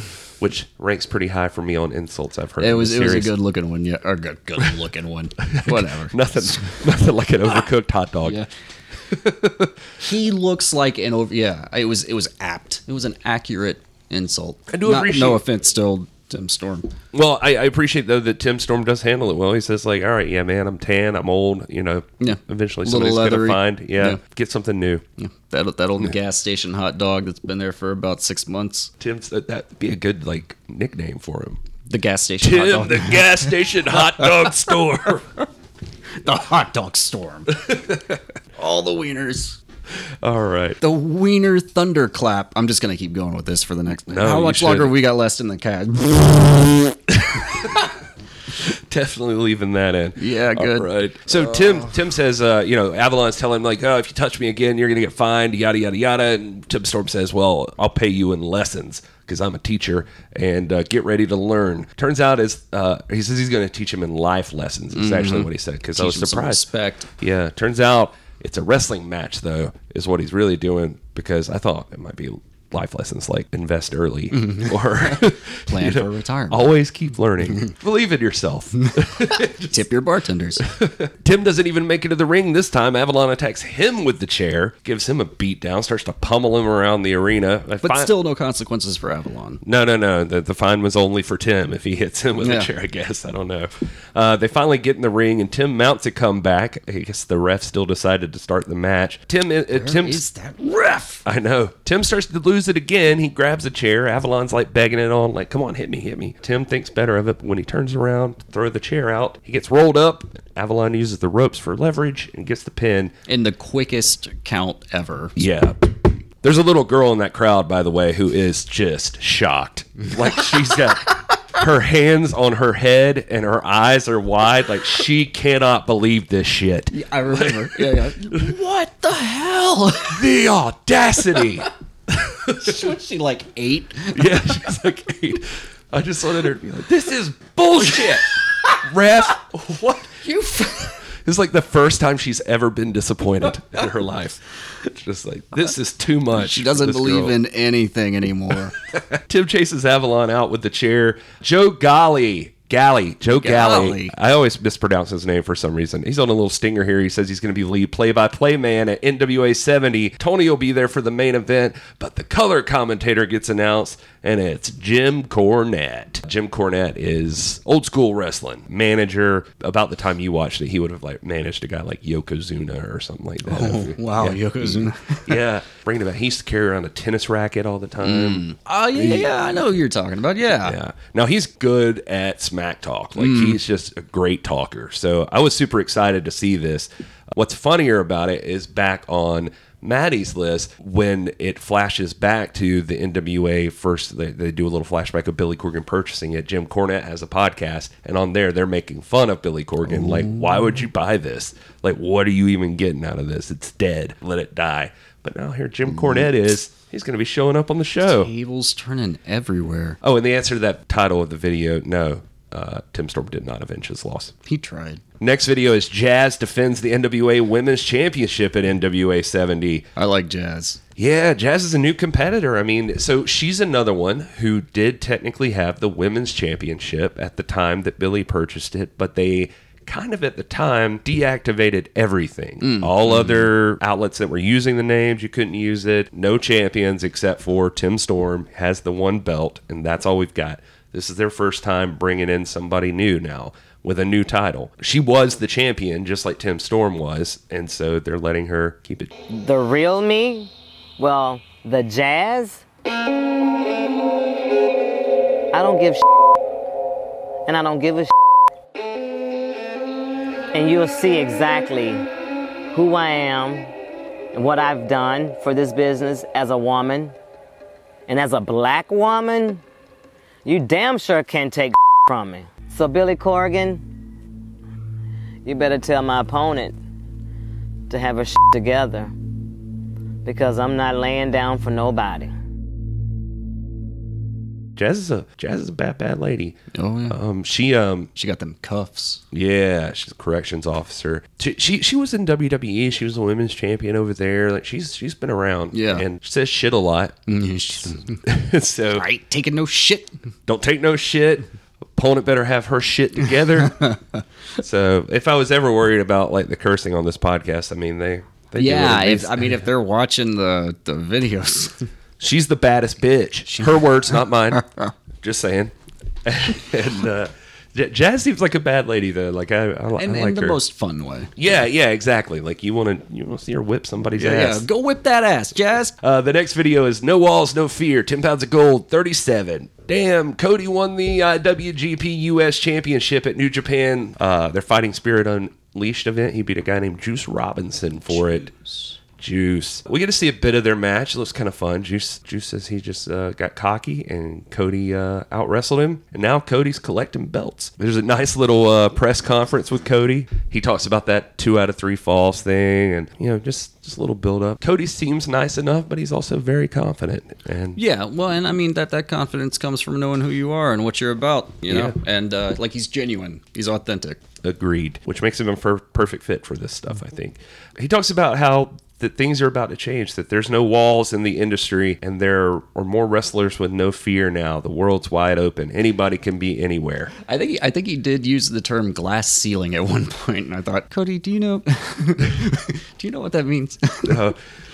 which ranks pretty high for me on insults I've heard. It was it was a good looking one, yeah, or good good looking one. Whatever. nothing, nothing like an overcooked hot dog. Yeah. he looks like an over. Yeah, it was it was apt. It was an accurate insult. I do Not- appreciate- No offense, still Tim Storm. Well, I, I appreciate though that Tim Storm does handle it well. He says like, "All right, yeah, man, I'm tan, I'm old. You know, Yeah. eventually somebody's gonna find, yeah, Yeah. get something new." Yeah, that that old gas station hot dog that's been there for about six months. Tim's that that'd be a good like nickname for him. The gas station hot Tim, dog. the gas station hot dog store. the hot dog storm. All the wieners. All right. The wiener thunderclap. I'm just gonna keep going with this for the next. No, How much longer we got left in the cat? Definitely leaving that in. Yeah, good. All right. So Tim Tim says, uh, you know, Avalon's telling him like, oh, if you touch me again, you're gonna get fined. Yada yada yada. And Tim Storm says, well, I'll pay you in lessons because I'm a teacher and uh, get ready to learn. Turns out is uh, he says he's going to teach him in life lessons. Is actually what he said because I was Mm-hmm. Teach him some surprised. respect. Yeah. Turns out it's a wrestling match though, is what he's really doing because I thought it might be life lessons like invest early or Plan you for retirement. Always keep learning. Believe in yourself. Tip your bartenders. Tim doesn't even make it to the ring this time. Avalon attacks him with the chair, gives him a beat down, starts to pummel him around the arena. I But find- still, no consequences for Avalon. no, no, no. The, the fine was only for Tim if he hits him with Yeah. a chair, I guess. I don't know. Uh, they finally get in the ring, and Tim mounts a comeback. I guess the ref still decided to start the match. Tim, uh, Tim, is that ref? I know. Tim starts to lose it again. He grabs a chair. Avalon's like begging it on, like, come on, hit me, hit me. Tim thinks better of it, but when he turns around to throw the chair out, he gets rolled up. Avalon uses the ropes for leverage and gets the pin. In the quickest count ever. Yeah. There's a little girl in that crowd, by the way, who is just shocked. Like she's got her hands on her head and her eyes are wide. Like she cannot believe this shit. I remember. yeah, yeah. What the hell? The audacity. Was she like eight? Yeah, she's like eight. I just wanted her to be like, "This is bullshit, ref." What? You. F- It's like the first time she's ever been disappointed in her life. It's just like this is too much. she doesn't believe girl. in anything anymore. Tim chases Avalon out with the chair. Joe Golly. Galli, Joe Galli. Galli. I always mispronounce his name for some reason. He's on a little stinger here. He says he's going to be lead play-by-play man at NWA 70. Tony will be there for the main event, but the color commentator gets announced, and it's Jim Cornette. Jim Cornette is old school wrestling manager. About the time you watched it, he would have like managed a guy like Yokozuna or something like that. Oh, wow, yeah. Yokozuna. yeah, bring it back. He used to carry around a tennis racket all the time. Mm. Oh yeah, yeah, yeah. I know who you're talking about. Yeah. Yeah. Now he's good at smack talk. Like hmm. he's just a great talker. So I was super excited to see this. What's funnier about it is back on Maddie's list when it flashes back to the NWA first they, they do a little flashback of Billy Corgan purchasing it. Jim Cornette has a podcast and on there they're making fun of Billy Corgan. Like, why would you buy this? Like, what are you even getting out of this? It's dead. Let it die. But now here Jim Cornette is. He's going to be showing up on the show. Tables turning everywhere. Oh, and the answer to that title of the video, no. Uh, Tim Storm did not avenge his loss. He tried. Next video is Jazz defends the NWA Women's Championship at NWA 70. I like jazz. Yeah, Jazz is a new competitor. I mean, so she's another one who did technically have the Women's Championship at the time that Billy purchased it, but they kind of at the time deactivated everything. All other outlets that were using the names, you couldn't use it. No champions except for Tim Storm has the one belt, and that's all we've got. This is their first time bringing in somebody new now with a new title. She was the champion, just like Tim Storm was, and so they're letting her keep it. The real me? Well, the jazz? I don't give and I don't give a and you'll see exactly who I am and what I've done for this business as a woman. And as a black woman, you damn sure can't take from me. So Billy Corgan, you better tell my opponent to have her together because I'm not laying down for nobody. Jazz is a Jazz is a bad bad lady. Oh yeah. Um, she um she got them cuffs. yeah, she's a corrections officer. She, she she was in WWE. She was a women's champion over there. Like she's she's been around. Yeah. and she says shit a lot. so right, taking no shit. don't take no shit. Opponent better have her shit together. so if I was ever worried about like the cursing on this podcast, I mean they. they Yeah, if. I mean, if they're watching the the videos, She's the baddest bitch. Her words, not mine. Just saying. and uh, Jazz seems like a bad lady though. Like I, I, I in, like in the her. most fun way. yeah, yeah, exactly. Like you want to, you want to see her whip somebody's Yeah, ass. Yeah, go whip that ass, Jazz. Uh, the next video is no walls, no fear. Ten pounds of gold, thirty-seven. Damn, Cody won the uh, WGP US Championship at New Japan. Uh, their Fighting Spirit Unleashed event. He beat a guy named Juice Robinson for it. Juice. We get to see a bit of their match. It looks kind of fun. Juice Juice says he just uh, got cocky and Cody uh, out wrestled him, and now Cody's collecting belts. There's a nice little uh, press conference with Cody. He talks about that two out of three falls thing, and you know just just a little build up. Cody seems nice enough, but he's also very confident. And Yeah, well, and I mean that that confidence comes from knowing who you are and what you're about, you know. Yeah. And uh, like he's genuine, he's authentic. agreed, which makes him a per- perfect fit for this stuff. I think he talks about how that things are about to change. That there's no walls in the industry, and there are more wrestlers with no fear now. The world's wide open. Anybody can be anywhere. I think he, I think he did use the term glass ceiling at one point, and I thought, Cody, do you know do you know what that means? Uh,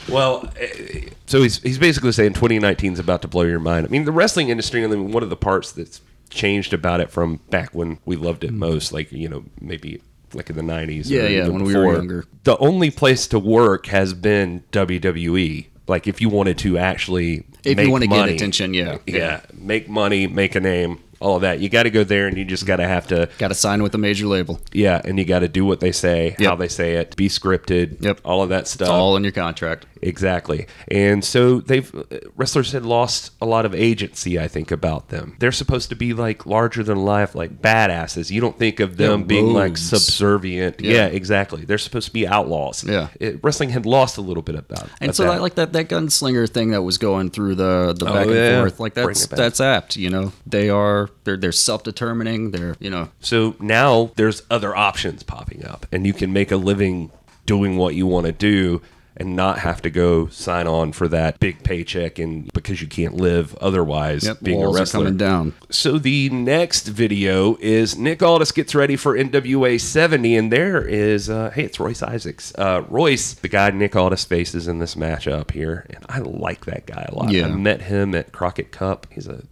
well, eh, so he's he's basically saying 2019 is about to blow your mind. I mean, the wrestling industry, and one of the parts that's changed about it from back when we loved it most, like you know maybe like in the 90s. Yeah, yeah, when we were younger. The only place to work has been WWE. Like if you wanted to actually, If you make wanna get attention, yeah. yeah, make money, make a name, all of that. You got to go there, and you just got to have to Got to sign with a major label. yeah, and you got to do what they say, how they say it, be scripted, Yep. all of that stuff. It's all in your contract. Exactly. And so they've uh, wrestlers had lost a lot of agency, I think, about them. They're supposed to be like larger than life, like badasses. You don't think of them Yeah, being like subservient. Yeah. Yeah. exactly. They're supposed to be outlaws. Yeah. It, wrestling had lost a little bit about And of so that. I like that that gunslinger thing that was going through the the Oh, back and yeah. forth. Like that's that's apt, you know. They are they're they're self determining. They're you know So now there's other options popping up, and you can make a living doing what you want to do and not have to go sign on for that big paycheck and because you can't live otherwise yep, being walls a are wrestler. coming down. So the next video is Nick Aldis gets ready for NWA 70, and there is uh, hey, it's Royce Isaacs. Uh, Royce, the guy Nick Aldis faces in this matchup here, and I like that guy a lot. Yeah. I met him at Crockett Cup. He's a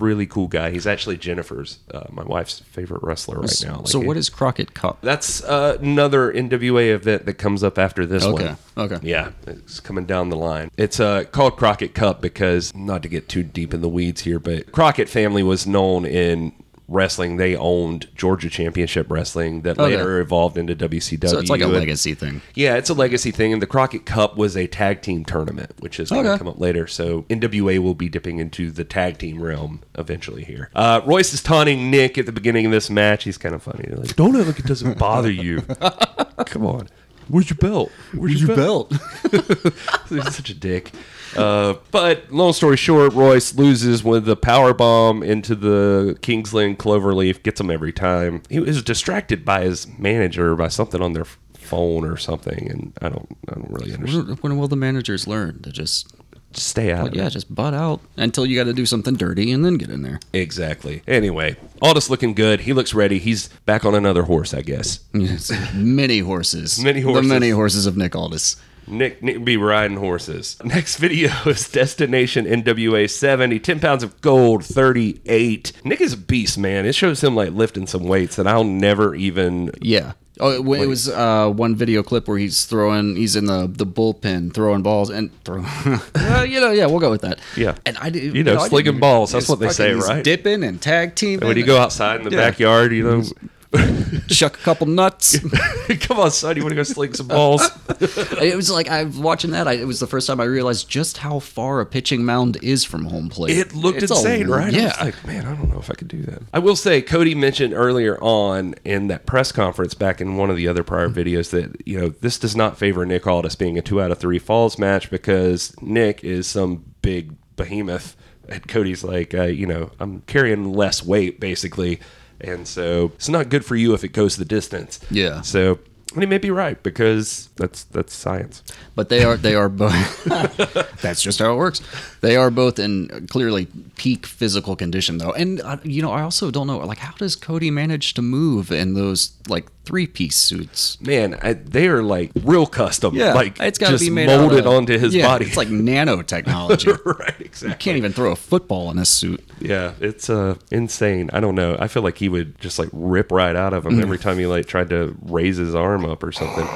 really cool guy. He's actually Jennifer's, uh, my wife's favorite wrestler right now. so Like, what is Crockett Cup? That's uh, another NWA event that comes up after this Okay, one. okay. Okay. Yeah, it's coming down the line. It's uh, called Crockett Cup because, not to get too deep in the weeds here, but Crockett family was known in wrestling. They owned Georgia Championship Wrestling that Okay. later evolved into WCW. So it's like a And- legacy thing. yeah, it's a legacy thing, and the Crockett Cup was a tag team tournament, which is going to Okay. come up later. So NWA will be dipping into the tag team realm eventually here. Uh, Royce is taunting Nick at the beginning of this match. He's kind of funny. Like, "Don't act like it doesn't bother you. Come on, where's your belt? Where's your, belt?" He's such a dick. Uh, but long story short, Royce loses with the power bomb into the Kingsland Cloverleaf. Gets him every time. He was distracted by his manager by something on their phone or something, and I don't, I don't really understand. When, when will the managers learn to Just stay out. well, yeah, just butt out until you got to do something dirty and then get in there. exactly. Anyway, Aldis looking good. He looks ready. He's back on another horse, I guess. Yes. many horses. Many horses. The many horses of Nick Aldis. Nick, Nick be riding horses. Next video is Destination NWA 70, 10 pounds of gold, 38. Nick is a beast, man. It shows him like lifting some weights that I'll never even. Yeah. Oh, it, it was uh, one video clip where he's throwing, he's in the, the bullpen throwing balls and throwing. well, you know, yeah, we'll go with that. Yeah. and I did, You know, I slinging balls, that's what they say, right? Dipping and tag teaming. When you go outside in the Yeah. backyard, you know, chuck a couple nuts. come on, son, you want to go sling some balls? it was like I was watching that. I, it was the first time I realized just how far a pitching mound is from home plate. It looked It's a- insane, right? I Yeah. was like, man, I don't know if I could do that. I will say, Cody mentioned earlier on in that press conference back in one of the other prior videos that, you know, this does not favor Nick Aldis being a two out of three falls match because Nick is some big behemoth. And Cody's like, uh, you know, I'm carrying less weight basically, and so it's not good for you if it goes the distance. Yeah. So. And he may be right because that's that's science. But they are they are both. that's just how it works. They are both in clearly peak physical condition though, and uh, you know I also don't know like how does Cody manage to move in those like three piece suits? Man, I, they are like real custom. like it's got to be made molded of- onto his yeah, body. It's like nanotechnology. right, you exactly. can't even throw a football in this suit. Yeah, it's uh insane. I don't know. I feel like he would just like rip right out of him every time he like tried to raise his arm up or something.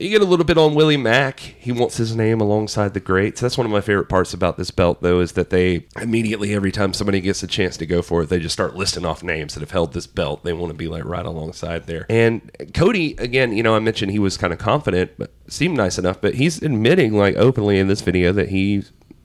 You get a little bit on Willie Mack. He wants his name alongside the greats. That's one of my favorite parts about this belt, though, is that they immediately, every time somebody gets a chance to go for it, they just start listing off names that have held this belt. They want to be like right alongside there. And Cody, again, you know, I mentioned he was kind of confident, but seemed nice enough, but he's admitting like openly in this video that he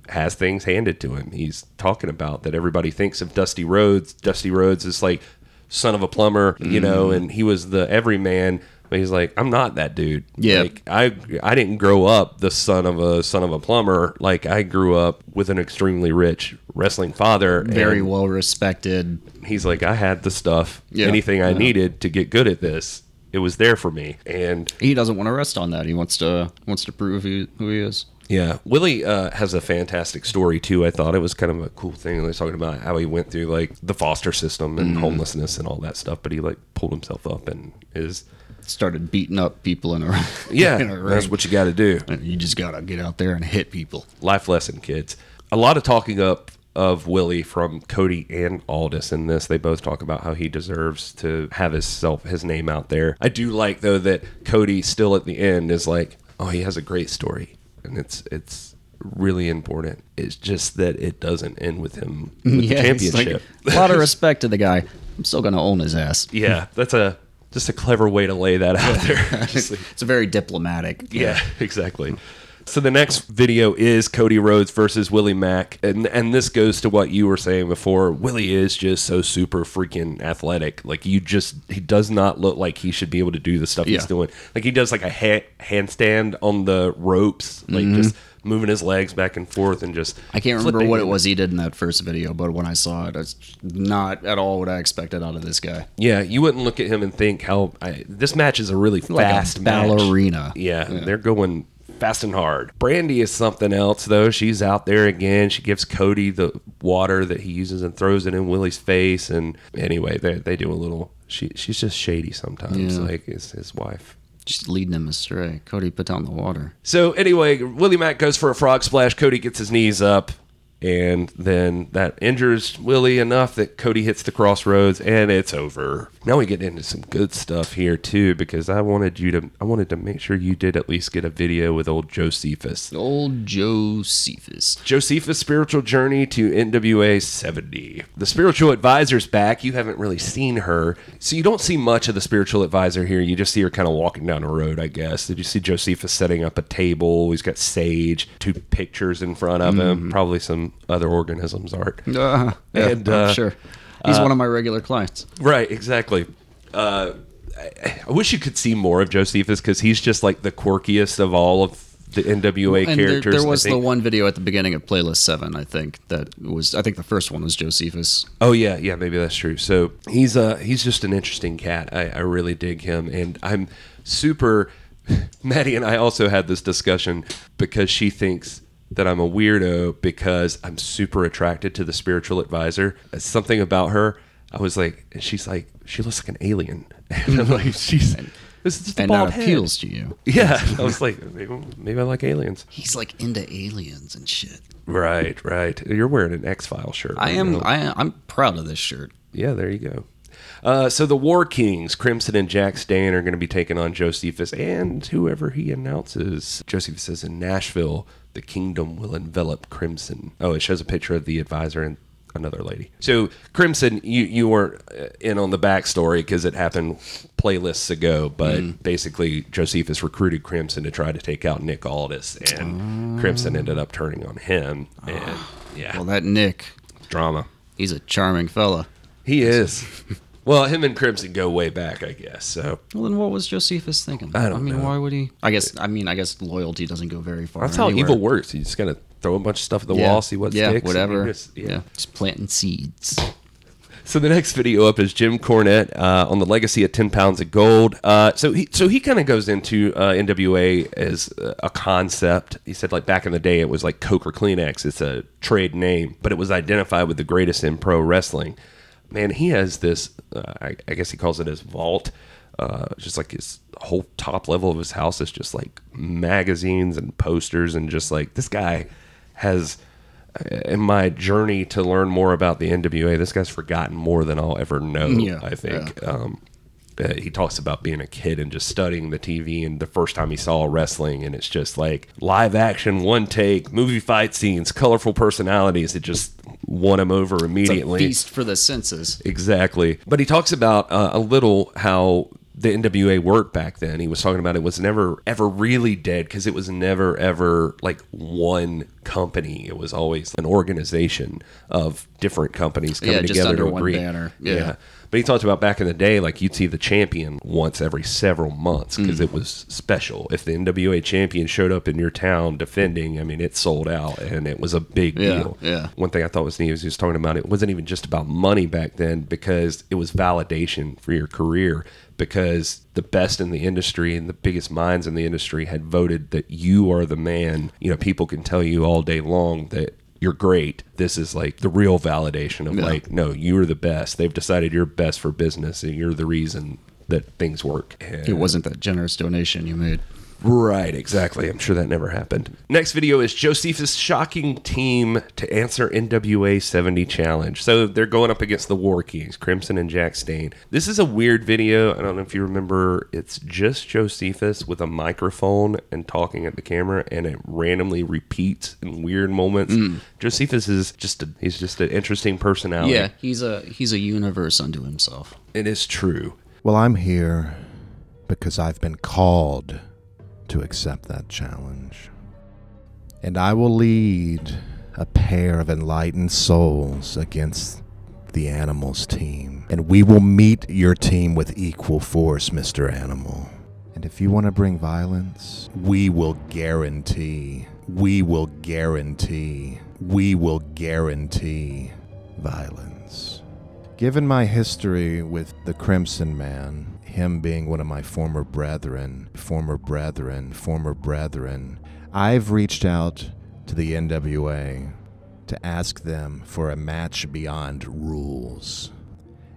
has things handed to him. He's talking about that everybody thinks of Dusty Rhodes. Dusty Rhodes is like son of a plumber, you know, mm. and he was the everyman. But he's like, I'm not that dude. Yeah. Like I I didn't grow up the son of a son of a plumber. Like I grew up with an extremely rich wrestling father. Very well respected. He's like, I had the stuff, Yeah. anything I Yeah. needed to get good at this. It was there for me. And He doesn't want to rest on that. He wants to wants to prove who, who he is. Yeah, Willie uh, has a fantastic story too. I thought it was kind of a cool thing. He was talking about how he went through like the foster system and homelessness and all that stuff, but he like pulled himself up and is Started beating up people in a yeah. in a that's what you got to do. And you just gotta get out there and hit people. Life lesson, kids. A lot of talking up of Willie from Cody and Aldis in this. They both talk about how he deserves to have his self his name out there. I do like though that Cody still at the end is like, oh, he has a great story, and it's it's really important. It's just that it doesn't end with him with the it's like- championship. a lot of respect to the guy. I'm still gonna own his ass. yeah, that's a just a clever way to lay that out there. It's very diplomatic. Yeah, exactly. So the next video is Cody Rhodes versus Willie Mack, and and this goes to what you were saying before. Willie is just so super freaking athletic. Like you just he does not look like he should be able to do the stuff he's doing. Like he does like a ha- handstand on the ropes, like mm-hmm. just moving his legs back and forth and just. I can't remember what it was he did in that first video, but when I saw it, it's not at all what I expected out of this guy. Yeah, you wouldn't look at him and think how I, this match is a really Like a fast match. ballerina. Yeah, they're going fast and hard. Brandi is something else though. She's out there again. She gives Cody the water that he uses and throws it in Willie's face. And anyway, they they do a little. She she's just shady sometimes, Yeah. like his his wife. Just leading him astray. Cody put down the water. So anyway, Willie Mack goes for a frog splash. Cody gets his knees up, and then that injures Willie enough that Cody hits the crossroads, and it's over. Now we get into some good stuff here too, because I wanted you to, I wanted to make sure you did at least get a video with old Josephus. Old Josephus. Josephus' spiritual journey to NWA 70. The spiritual advisor's back. You haven't really seen her. So you don't see much of the spiritual advisor here. You just see her kind of walking down the road, I guess. Did you see Josephus setting up a table? He's got sage, two pictures in front of him, probably some other organisms art. Uh, yeah, And, uh, sure. He's one of my regular clients. Right, exactly. Uh, I, I wish you could see more of Josephus because he's just like the quirkiest of all of the NWA And characters. there I was the one video at the beginning of playlist seven, I think, that was. I think the first one was Josephus. Oh yeah, yeah, maybe that's true. So he's uh he's just an interesting cat. I, I really dig him, and I'm super. Maddie and I also had this discussion because she thinks that I'm a weirdo because I'm super attracted to the spiritual advisor. It's something about her. I was like, and she's like, she looks like an alien. And I'm like, she's this is just And that appeals to you. Yeah, I was like, maybe, maybe I like aliens. He's like into aliens and shit. Right, right. You're wearing an X File shirt. I right am. now. I, I'm proud of this shirt. Yeah, there you go. Uh, so the War Kings, Crimson and Jax Dane, are going to be taking on Josephus and whoever he announces. Josephus says in Nashville, the kingdom will envelop Crimson. Oh, it shows a picture of the advisor and another lady. So Crimson, you you weren't uh, in on the backstory because it happened playlists ago, but basically Josephus recruited Crimson to try to take out Nick Aldis, and Crimson ended up turning on him. And yeah, Well, that Nick, drama. he's a charming fella. He is. well, him and Crimson go way back, I guess. So Well, then what was Josephus thinking? I don't I mean, know. why would he? I guess. I mean, I guess loyalty doesn't go very far. that's how anywhere. evil works. You just gotta throw a bunch of stuff at the yeah. wall, see what yeah, sticks. whatever. You just- yeah. just planting seeds. So the next video up is Jim Cornette uh, on the legacy of ten pounds of gold. Uh, so he so he kind of goes into uh, NWA as a concept. He said like back in the day it was like Coke or Kleenex. It's a trade name, but it was identified with the greatest in pro wrestling. Man, he has this. Uh, I, I guess he calls it his vault. Uh, just like his whole top level of his house is just like magazines and posters and just like this guy has in my journey to learn more about the NWA, this guy's forgotten more than I'll ever know. Yeah, I think. Um, uh, he talks about being a kid and just studying the TV and the first time he saw wrestling, and it's just like live action, one take, movie fight scenes, colorful personalities. It just won him over It's a immediately. feast for the senses. Exactly. But he talks about uh, a little how the NWA worked back then. He was talking about it was never ever really dead because it was never ever like one company. It was always an organization of different companies coming Yeah, together under to one agree. banner. Yeah. But he talked about back in the day, like you'd see the champion once every several months because Mm. it was special. If the NWA champion showed up in your town defending, I mean, it sold out and it was a big Yeah, deal. yeah. One thing I thought was neat was he was talking about it wasn't even just about money back then because it was validation for your career because the best in the industry and the biggest minds in the industry had voted that you are the man. You know, people can tell you all day long that you're great. This is like the real validation of Yeah. like, no, you're the best. They've decided you're best for business and you're the reason that things work. And It wasn't that generous donation you made. Right, exactly. I'm sure that never happened. Next video is Josephus shocking team to answer NWA 70 challenge. So they're going up against the War Kings, Crimson and Jax Dane. This is a weird video. I don't know if you remember. It's just Josephus with a microphone and talking at the camera, and it randomly repeats in weird moments. Mm. Josephus is just a, he's just an interesting personality. Yeah, he's a he's a universe unto himself. it is true. Well, I'm here because I've been called to accept that challenge. And I will lead a pair of enlightened souls against the Animals team. And we will meet your team with equal force, Mr. Animal. And if you want to bring violence, we will guarantee, we will guarantee, we will guarantee violence. Given my history with the Crimson Man, him being one of my former brethren, former brethren, former brethren, I've reached out to the NWA to ask them for a match beyond rules.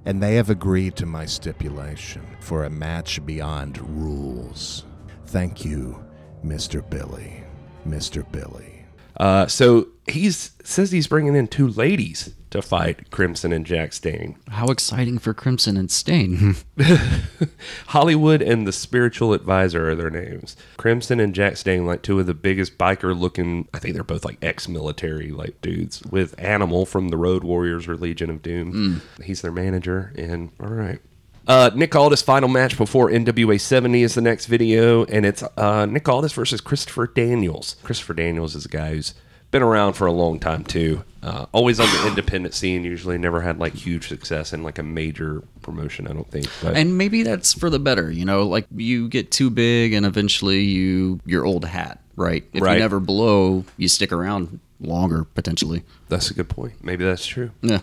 And they have agreed to my stipulation for a match beyond rules. Thank you, Mr. Billy. Mr. Billy. Uh, so he's says he's bringing in two ladies to fight Crimson and Jax Dane. How exciting for Crimson and Stain. Hollywood and the Spiritual Advisor are their names. Crimson and Jax Dane, like two of the biggest biker looking, I think they're both like ex military like dudes, with Animal from the Road Warriors or Legion of Doom. He's their manager, and all right. Uh, Nick Aldis final match before NWA 70 is the next video, and it's uh, Nick Aldis versus Christopher Daniels. Christopher Daniels is a guy who's been around for a long time too. Uh, always on the independent scene. Usually never had like huge success in like a major promotion. I don't think. But and maybe that's for the better, you know, like you get too big and eventually you you're old hat, right? If Right. you never blow, you stick around longer potentially. That's a good point. Maybe that's true. Yeah.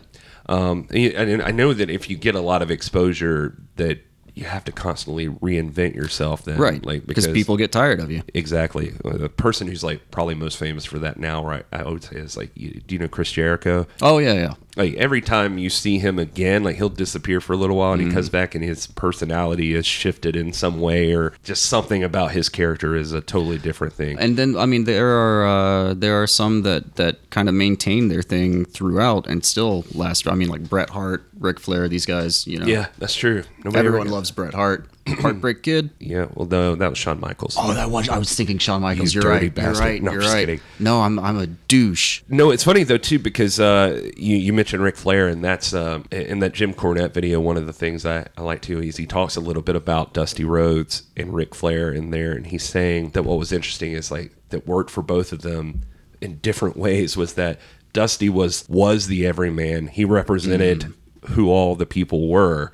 Um, I know that if you get a lot of exposure, that you have to constantly reinvent yourself. Then, Right. Like because people get tired of you. exactly the person who's like probably most famous for that now, right? I would say is like, you, do you know Chris Jericho? Oh yeah, yeah. Like every time you see him again, like he'll disappear for a little while, and Mm-hmm. he comes back, and his personality is shifted in some way, or just something about his character is a totally different thing. And then I mean there are uh, there are some that that kind of maintain their thing throughout and still last. I mean like Bret Hart, Ric Flair, these guys. You know, yeah, that's true. Nobody everyone ever- loves Bret Hart. Heartbreak Kid. Yeah, well, no, that was Shawn Michaels. Oh, that was I was thinking Shawn Michaels. You You're dirty right. You're right. No, I'm you're just right. kidding. No, I'm I'm a douche. No, it's funny though too because uh, you you mentioned Ric Flair, and that's um, in that Jim Cornette video. One of the things I, I like too is he talks a little bit about Dusty Rhodes and Ric Flair in there, and he's saying that what was interesting is like that worked for both of them in different ways was that Dusty was was the everyman. He represented Mm. who all the people were.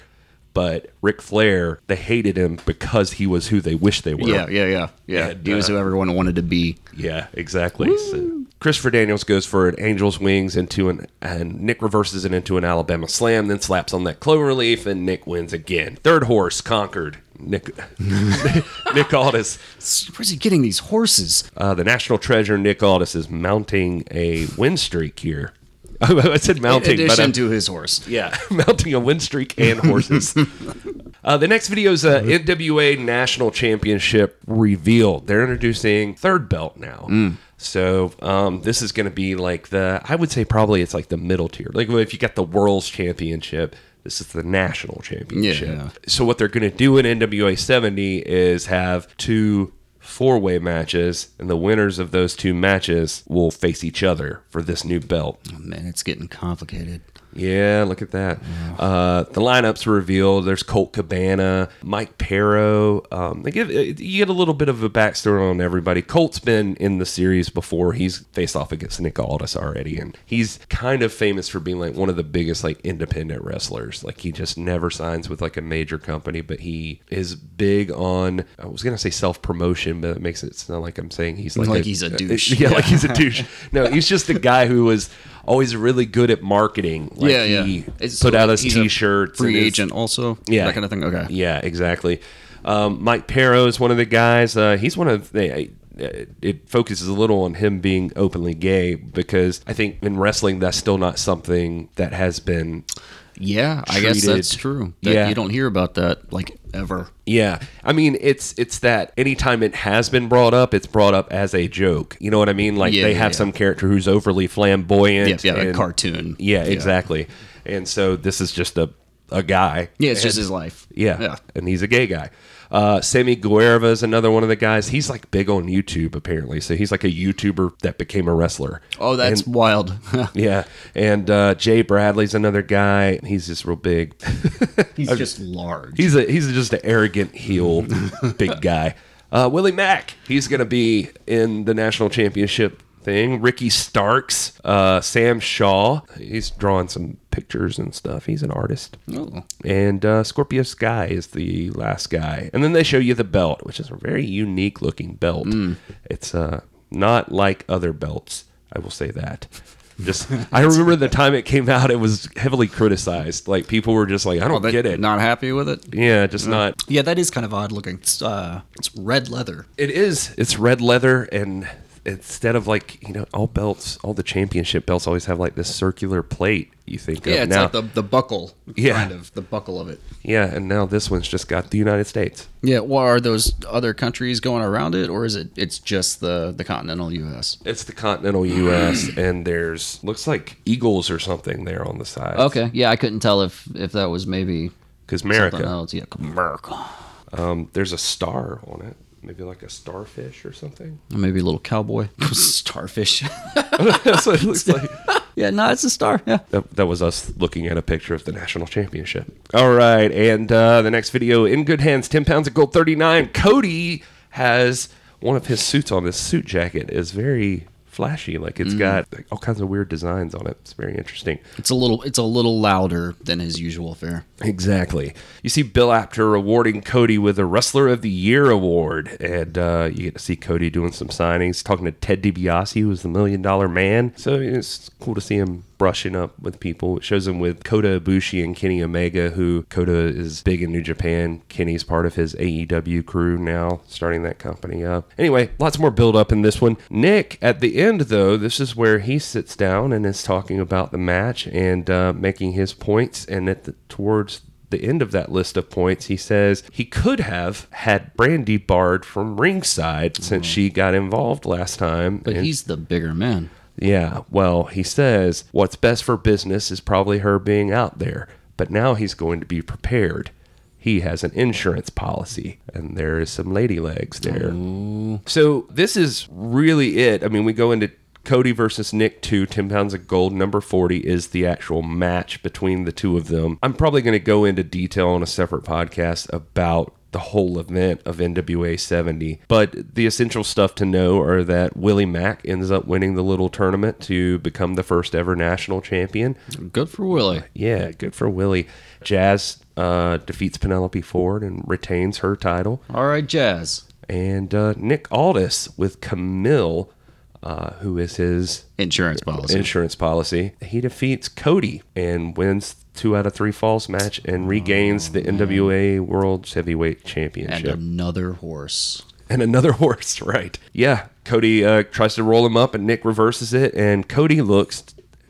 But Ric Flair, they hated him because he was who they wished they were. Yeah, yeah, yeah, yeah. And, he was uh, who everyone wanted to be. Yeah, exactly. So, Christopher Daniels goes for an Angel's Wings into an, and Nick reverses it into an Alabama Slam, then slaps on that clover leaf, and Nick wins again. Third horse conquered. Nick Nick Aldis, Where's he getting these horses? uh, the national treasure. Nick Aldis is mounting a win streak here. I said In mounting, but addition I'm- to his horse. yeah, mounting a win streak and horses. uh, the next video is a NWA National Championship reveal. They're introducing third belt now. So um, this is going to be like the, I would say probably it's like the middle tier. Like if you got the World's Championship, this is the National Championship. Yeah. So what they're going to do in NWA 70 is have two four-way matches, and the winners of those two matches will face each other for this new belt. Oh, man, it's getting complicated. Yeah, look at that. Uh, the lineups were revealed. There's Colt Cabana, Mike Parrow. Um, they give you get a little bit of a backstory on everybody. Colt's been in the series before. He's faced off against Nick Aldis already, and he's kind of famous for being like one of the biggest like independent wrestlers. Like he just never signs with like a major company, but he is big on. I was gonna say self promotion, but it makes it sound like I'm saying he's like Like he's a douche. Yeah, like he's a douche. No, he's just a guy who was always really good at marketing. Like yeah, yeah. he It's- put so out his t-shirts. Free his- agent also. Yeah. That kind of thing. Okay. Yeah, exactly. Um, Mike Parrow is one of the guys. Uh, he's one of the. uh, It focuses a little on him being openly gay because I think in wrestling that's still not something that has been. Yeah, I guess that's true. That, Yeah. You don't hear about that like ever. Yeah, I mean it's it's that anytime it has been brought up, it's brought up as a joke. You know what I mean? Like Yeah, they have yeah. some character who's overly flamboyant. Yeah, yeah, a and- cartoon. Yeah, exactly. And so this is just a a guy. Yeah, it's And- just his life. Yeah, Yeah. and he's a gay guy. Uh, Sammy Guevara is another one of the guys. He's like big on YouTube apparently. So he's like a YouTuber that became a wrestler. Oh, that's And- wild. yeah. And uh, Jay Bradley's another guy. He's just real big. He's just large. he's a he's just an arrogant heel, big guy. Uh, Willie Mack. He's gonna be in the national championship thing. Ricky Starks, uh, Sam Shaw. He's drawing some pictures and stuff. He's an artist. Oh. And uh, Scorpio Sky is the last guy. And then they show you the belt, which is a very unique looking belt. It's uh, not like other belts. I will say that. Just, I remember the time it came out, it was heavily criticized. Like people were just like, I don't They- get it. Not happy with it. yeah, just not. Yeah, that is kind of odd looking. It's, uh, it's red leather. It is. It's red leather, and instead of like you know, all belts, all the championship belts always have like this circular plate. You think Yeah, of it's now, like the the buckle. Yeah. Kind of the buckle of it. yeah, and now this one's just got the United States. Yeah. Well, are those other countries going around it, or is it? It's just the the continental U.S. It's the continental U.S. and there's looks like eagles or something there on the side. Okay. Yeah, I couldn't tell if if that was maybe because something America. else. Yeah, America. Um, there's a star on it, maybe like a starfish or something. Maybe a little cowboy starfish. That's what it looks like. yeah, no, it's a star. Yeah. That, that was us looking at a picture of the national championship. All right, and uh, the next video in good hands, ten pounds of gold, thirty nine. Cody has one of his suits on. This suit jacket is very flashy. Like it's got like, all kinds of weird designs on it. It's very interesting. It's a little it's a little louder than his usual fare. Exactly. You see Bill Apter awarding Cody with a Wrestler of the Year award, and uh, you get to see Cody doing some signings, talking to Ted DiBiase, who was the Million Dollar Man. So it's cool to see him brushing up with people. It shows him with Kota Ibushi and Kenny Omega, who Kota is big in New Japan. Kenny's part of his AEW crew now, starting that company up. Anyway, lots more build up in this one. Nick, at the end though, this is where he sits down and is talking about the match and uh, making his points. And at the, towards the end of that list of points, he says he could have had Brandi barred from ringside since she got involved last time. But And- he's the bigger man. Yeah, well, he says what's best for business is probably her being out there, but now he's going to be prepared. He has an insurance policy, and there is some lady legs there. Mm. So this is really it. I mean, we go into Cody versus Nick 2, 10 pounds of gold. Number 40 is the actual match between the two of them. I'm probably going to go into detail on a separate podcast about the whole event of NWA 70. But the essential stuff to know are that Willie Mack ends up winning the little tournament to become the first ever national champion. Good for Willie. Yeah, good for Willie. Jazz uh, defeats Penelope Ford and retains her title All right, Jazz. and uh, Nick Aldis with Camille uh, who is his Insurance policy. insurance policy. He defeats Cody and wins two out of three falls match and regains the NWA World Heavyweight Championship. and another horse. and another horse, right? Yeah, Cody uh, tries to roll him up, and Nick reverses it, and Cody looks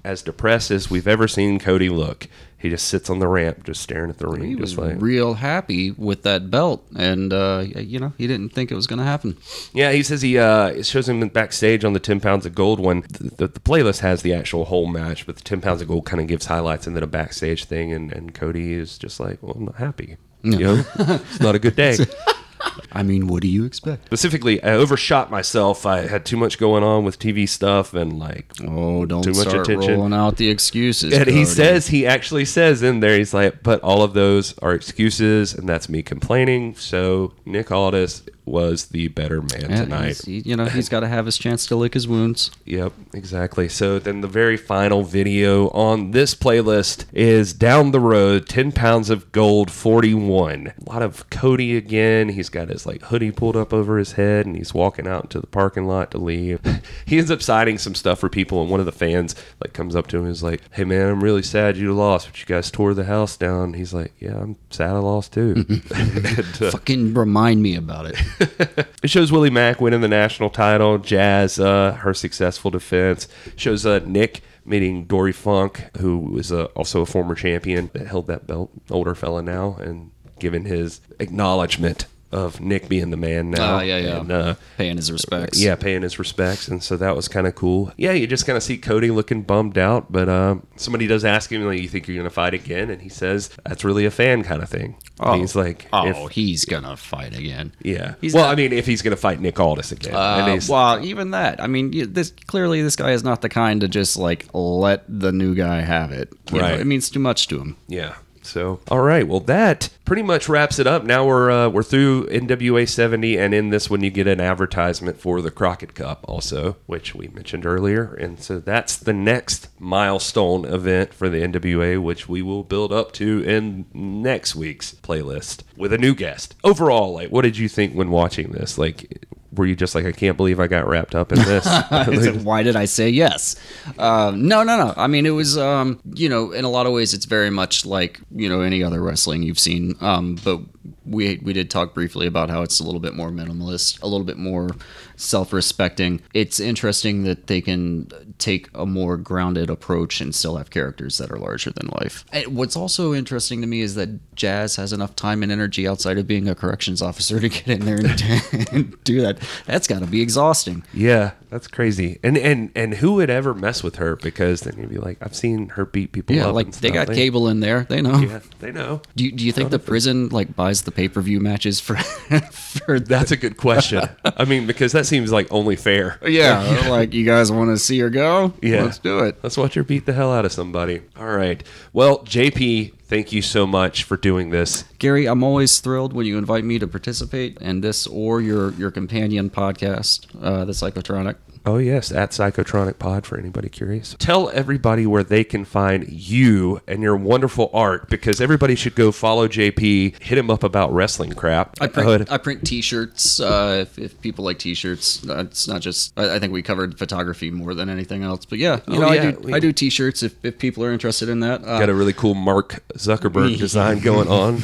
as depressed as we've ever seen Cody look. He just sits on the ramp, just staring at the ring, He was like real happy with that belt, and uh, you know he didn't think it was going to happen. yeah. He says he uh, it shows him backstage on the ten pounds of gold one. The, the, the playlist has the actual whole match, but the ten pounds of gold kind of gives highlights and then a backstage thing, and, and Cody is just like, well, I'm not happy. You know, it's not a good day. I mean, what do you expect? Specifically, I overshot myself. I had too much going on with TV stuff and like Oh, don't Too much start attention. rolling out the excuses. And he says, he actually says in there, he's like, but all of those are excuses, and that's me complaining. So Nick Aldis was the better man Yeah, tonight. he- you know, he's got to have his chance to lick his wounds. Yep, exactly. So then the very final video on this playlist is Down the Road 10 Pounds of Gold 41. A lot of Cody again. He's got his like hoodie pulled up over his head and he's walking out into the parking lot to leave. he ends up signing some stuff for people and one of the fans like comes up to him and is like, Hey man, I'm really sad you lost, but you guys tore the house down. He's like, Yeah, I'm sad I lost too. and, uh, Fucking remind me about it. it shows Willie Mack winning the national title, Jazz, uh, her successful defense. Shows uh, Nick meeting Dory Funk, who was uh, also a former champion that held that belt, older fella now, and giving his acknowledgement of Nick being the man now. Ah, yeah, yeah. And, uh, Paying his respects. yeah, paying his respects, and so that was kind of cool. Yeah, you just kind of see Cody looking bummed out, but uh, somebody does ask him, like, "You think you're gonna fight again?" And he says, "That's really a fan kind of thing." And he's like, Oh, if- he's gonna fight again. yeah." He's well, not- I mean, if he's gonna fight Nick Aldis again, Uh, well, even that. I mean, you- this clearly this guy is not the kind to just like let the new guy have it. You know, Right. it means too much to him. Yeah. So, all right. Well, that pretty much wraps it up. Now we're uh, we're through NWA 70, and in this one you get an advertisement for the Crockett Cup, also, which we mentioned earlier. And so that's the next milestone event for the NWA, which we will build up to in next week's playlist with a new guest. Overall, like, what did you think when watching this? Like, were you just like, I can't believe I got wrapped up in this? Said, Why did I say yes? Um, no, no, no. I mean, it was, um, you know, in a lot of ways, it's very much like you know any other wrestling you've seen. Um, but we we did talk briefly about how it's a little bit more minimalist, a little bit more self-respecting. It's interesting that they can take a more grounded approach and still have characters that are larger than life. And what's also interesting to me is that Jazz has enough time and energy outside of being a corrections officer to get in there and, and do that. That's got to be exhausting. Yeah, that's crazy. And and and who would ever mess with her? Because then you'd be like, I've seen her beat people Yeah, up. like they stuff. got cable in there. They know. Yeah, they know. Do you, do you think the prison like buys the pay per view matches for for that? That's a good question. I mean, because that seems like only fair. Yeah, like you guys want to see her go? Yeah. let's do it. Let's watch her beat the hell out of somebody. All right. Well, JP, thank you so much for doing this. Gary, I'm always thrilled when you invite me to participate in this or your your companion podcast, uh, the Psychotronic. Oh, yes, at Psychotronic Pod for anybody curious. Tell everybody where they can find you and your wonderful art because everybody should go follow JP, hit him up about wrestling crap. I print. I print T-shirts. Uh, if, if people like T-shirts, uh, it's not just. I, I think we covered photography more than anything else. But yeah, you Oh, know, yeah, I do. we- I do T-shirts if, if people are interested in that. Uh, Got a really cool Mark Zuckerberg design going on.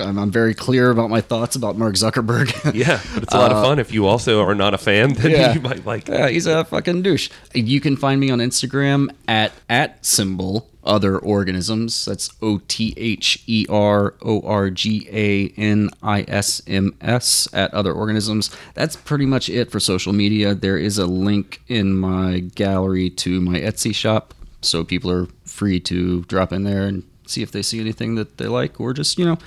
I'm, I'm very clear about my thoughts about Mark Zuckerberg. Yeah, but it's a lot of fun. If you also are not a fan, then Uh, yeah. you might like. Yeah, he's a fucking douche. You can find me on Instagram at at symbol other organisms. That's O T H E R O R G A N I S M S at other organisms. That's pretty much it for social media. There is a link in my gallery to my Etsy shop, so people are free to drop in there and see if they see anything that they like, or just you know,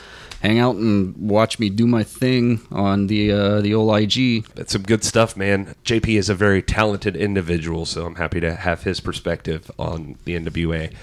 hang out and watch me do my thing on the uh, the old IG. That's some good stuff, man. JP is a very talented individual, so I'm happy to have his perspective on the NWA.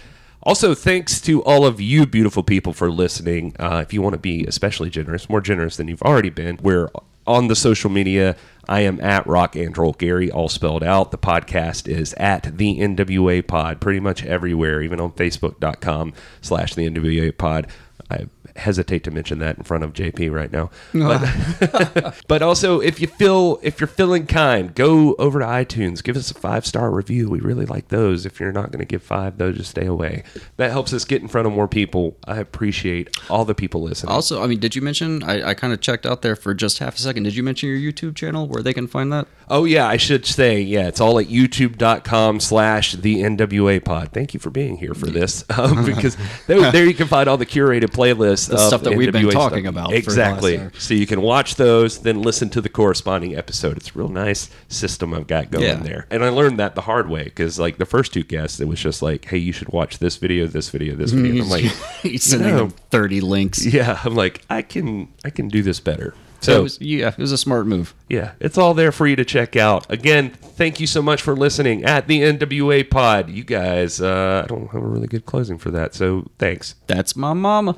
Also, thanks to all of you beautiful people for listening. Uh, if you want to be especially generous, more generous than you've already been, we're on the social media. I am at Rock and Roll Gary, all spelled out. The podcast is at the NWA Pod, pretty much everywhere, even on Facebook.com slash the NWA Pod. I hesitate to mention that in front of JP right now. But, but also, if you feel if you're feeling kind, go over to iTunes, give us a five star review. We really like those. If you're not going to give five, though, just stay away. That helps us get in front of more people. I appreciate all the people listening. Also, I mean, did you mention? I, I kind of checked out there for just half a second. Did you mention your YouTube channel where they can find that? Oh yeah, I should say yeah. It's all at youtube.com slash the NWA pod. Thank you for being here for this um, because there, there you can find all the curated playlists The stuff that we've been talking about for the last Exactly. So you can watch those, then listen to the corresponding episode. It's a real nice system I've got going Yeah. there, and I learned that the hard way because like the first two guests, it was just like, hey, you should watch this video, this video, this video. And I'm like, He's sending know. thirty links. yeah, I'm like, I can I can do this better. So So it was, yeah, it was a smart move. yeah, it's all there for you to check out. Again, thank you so much for listening at the NWA Pod. You guys, uh, I don't have a really good closing for that, so thanks. That's my mama.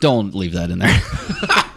Don't leave that in there.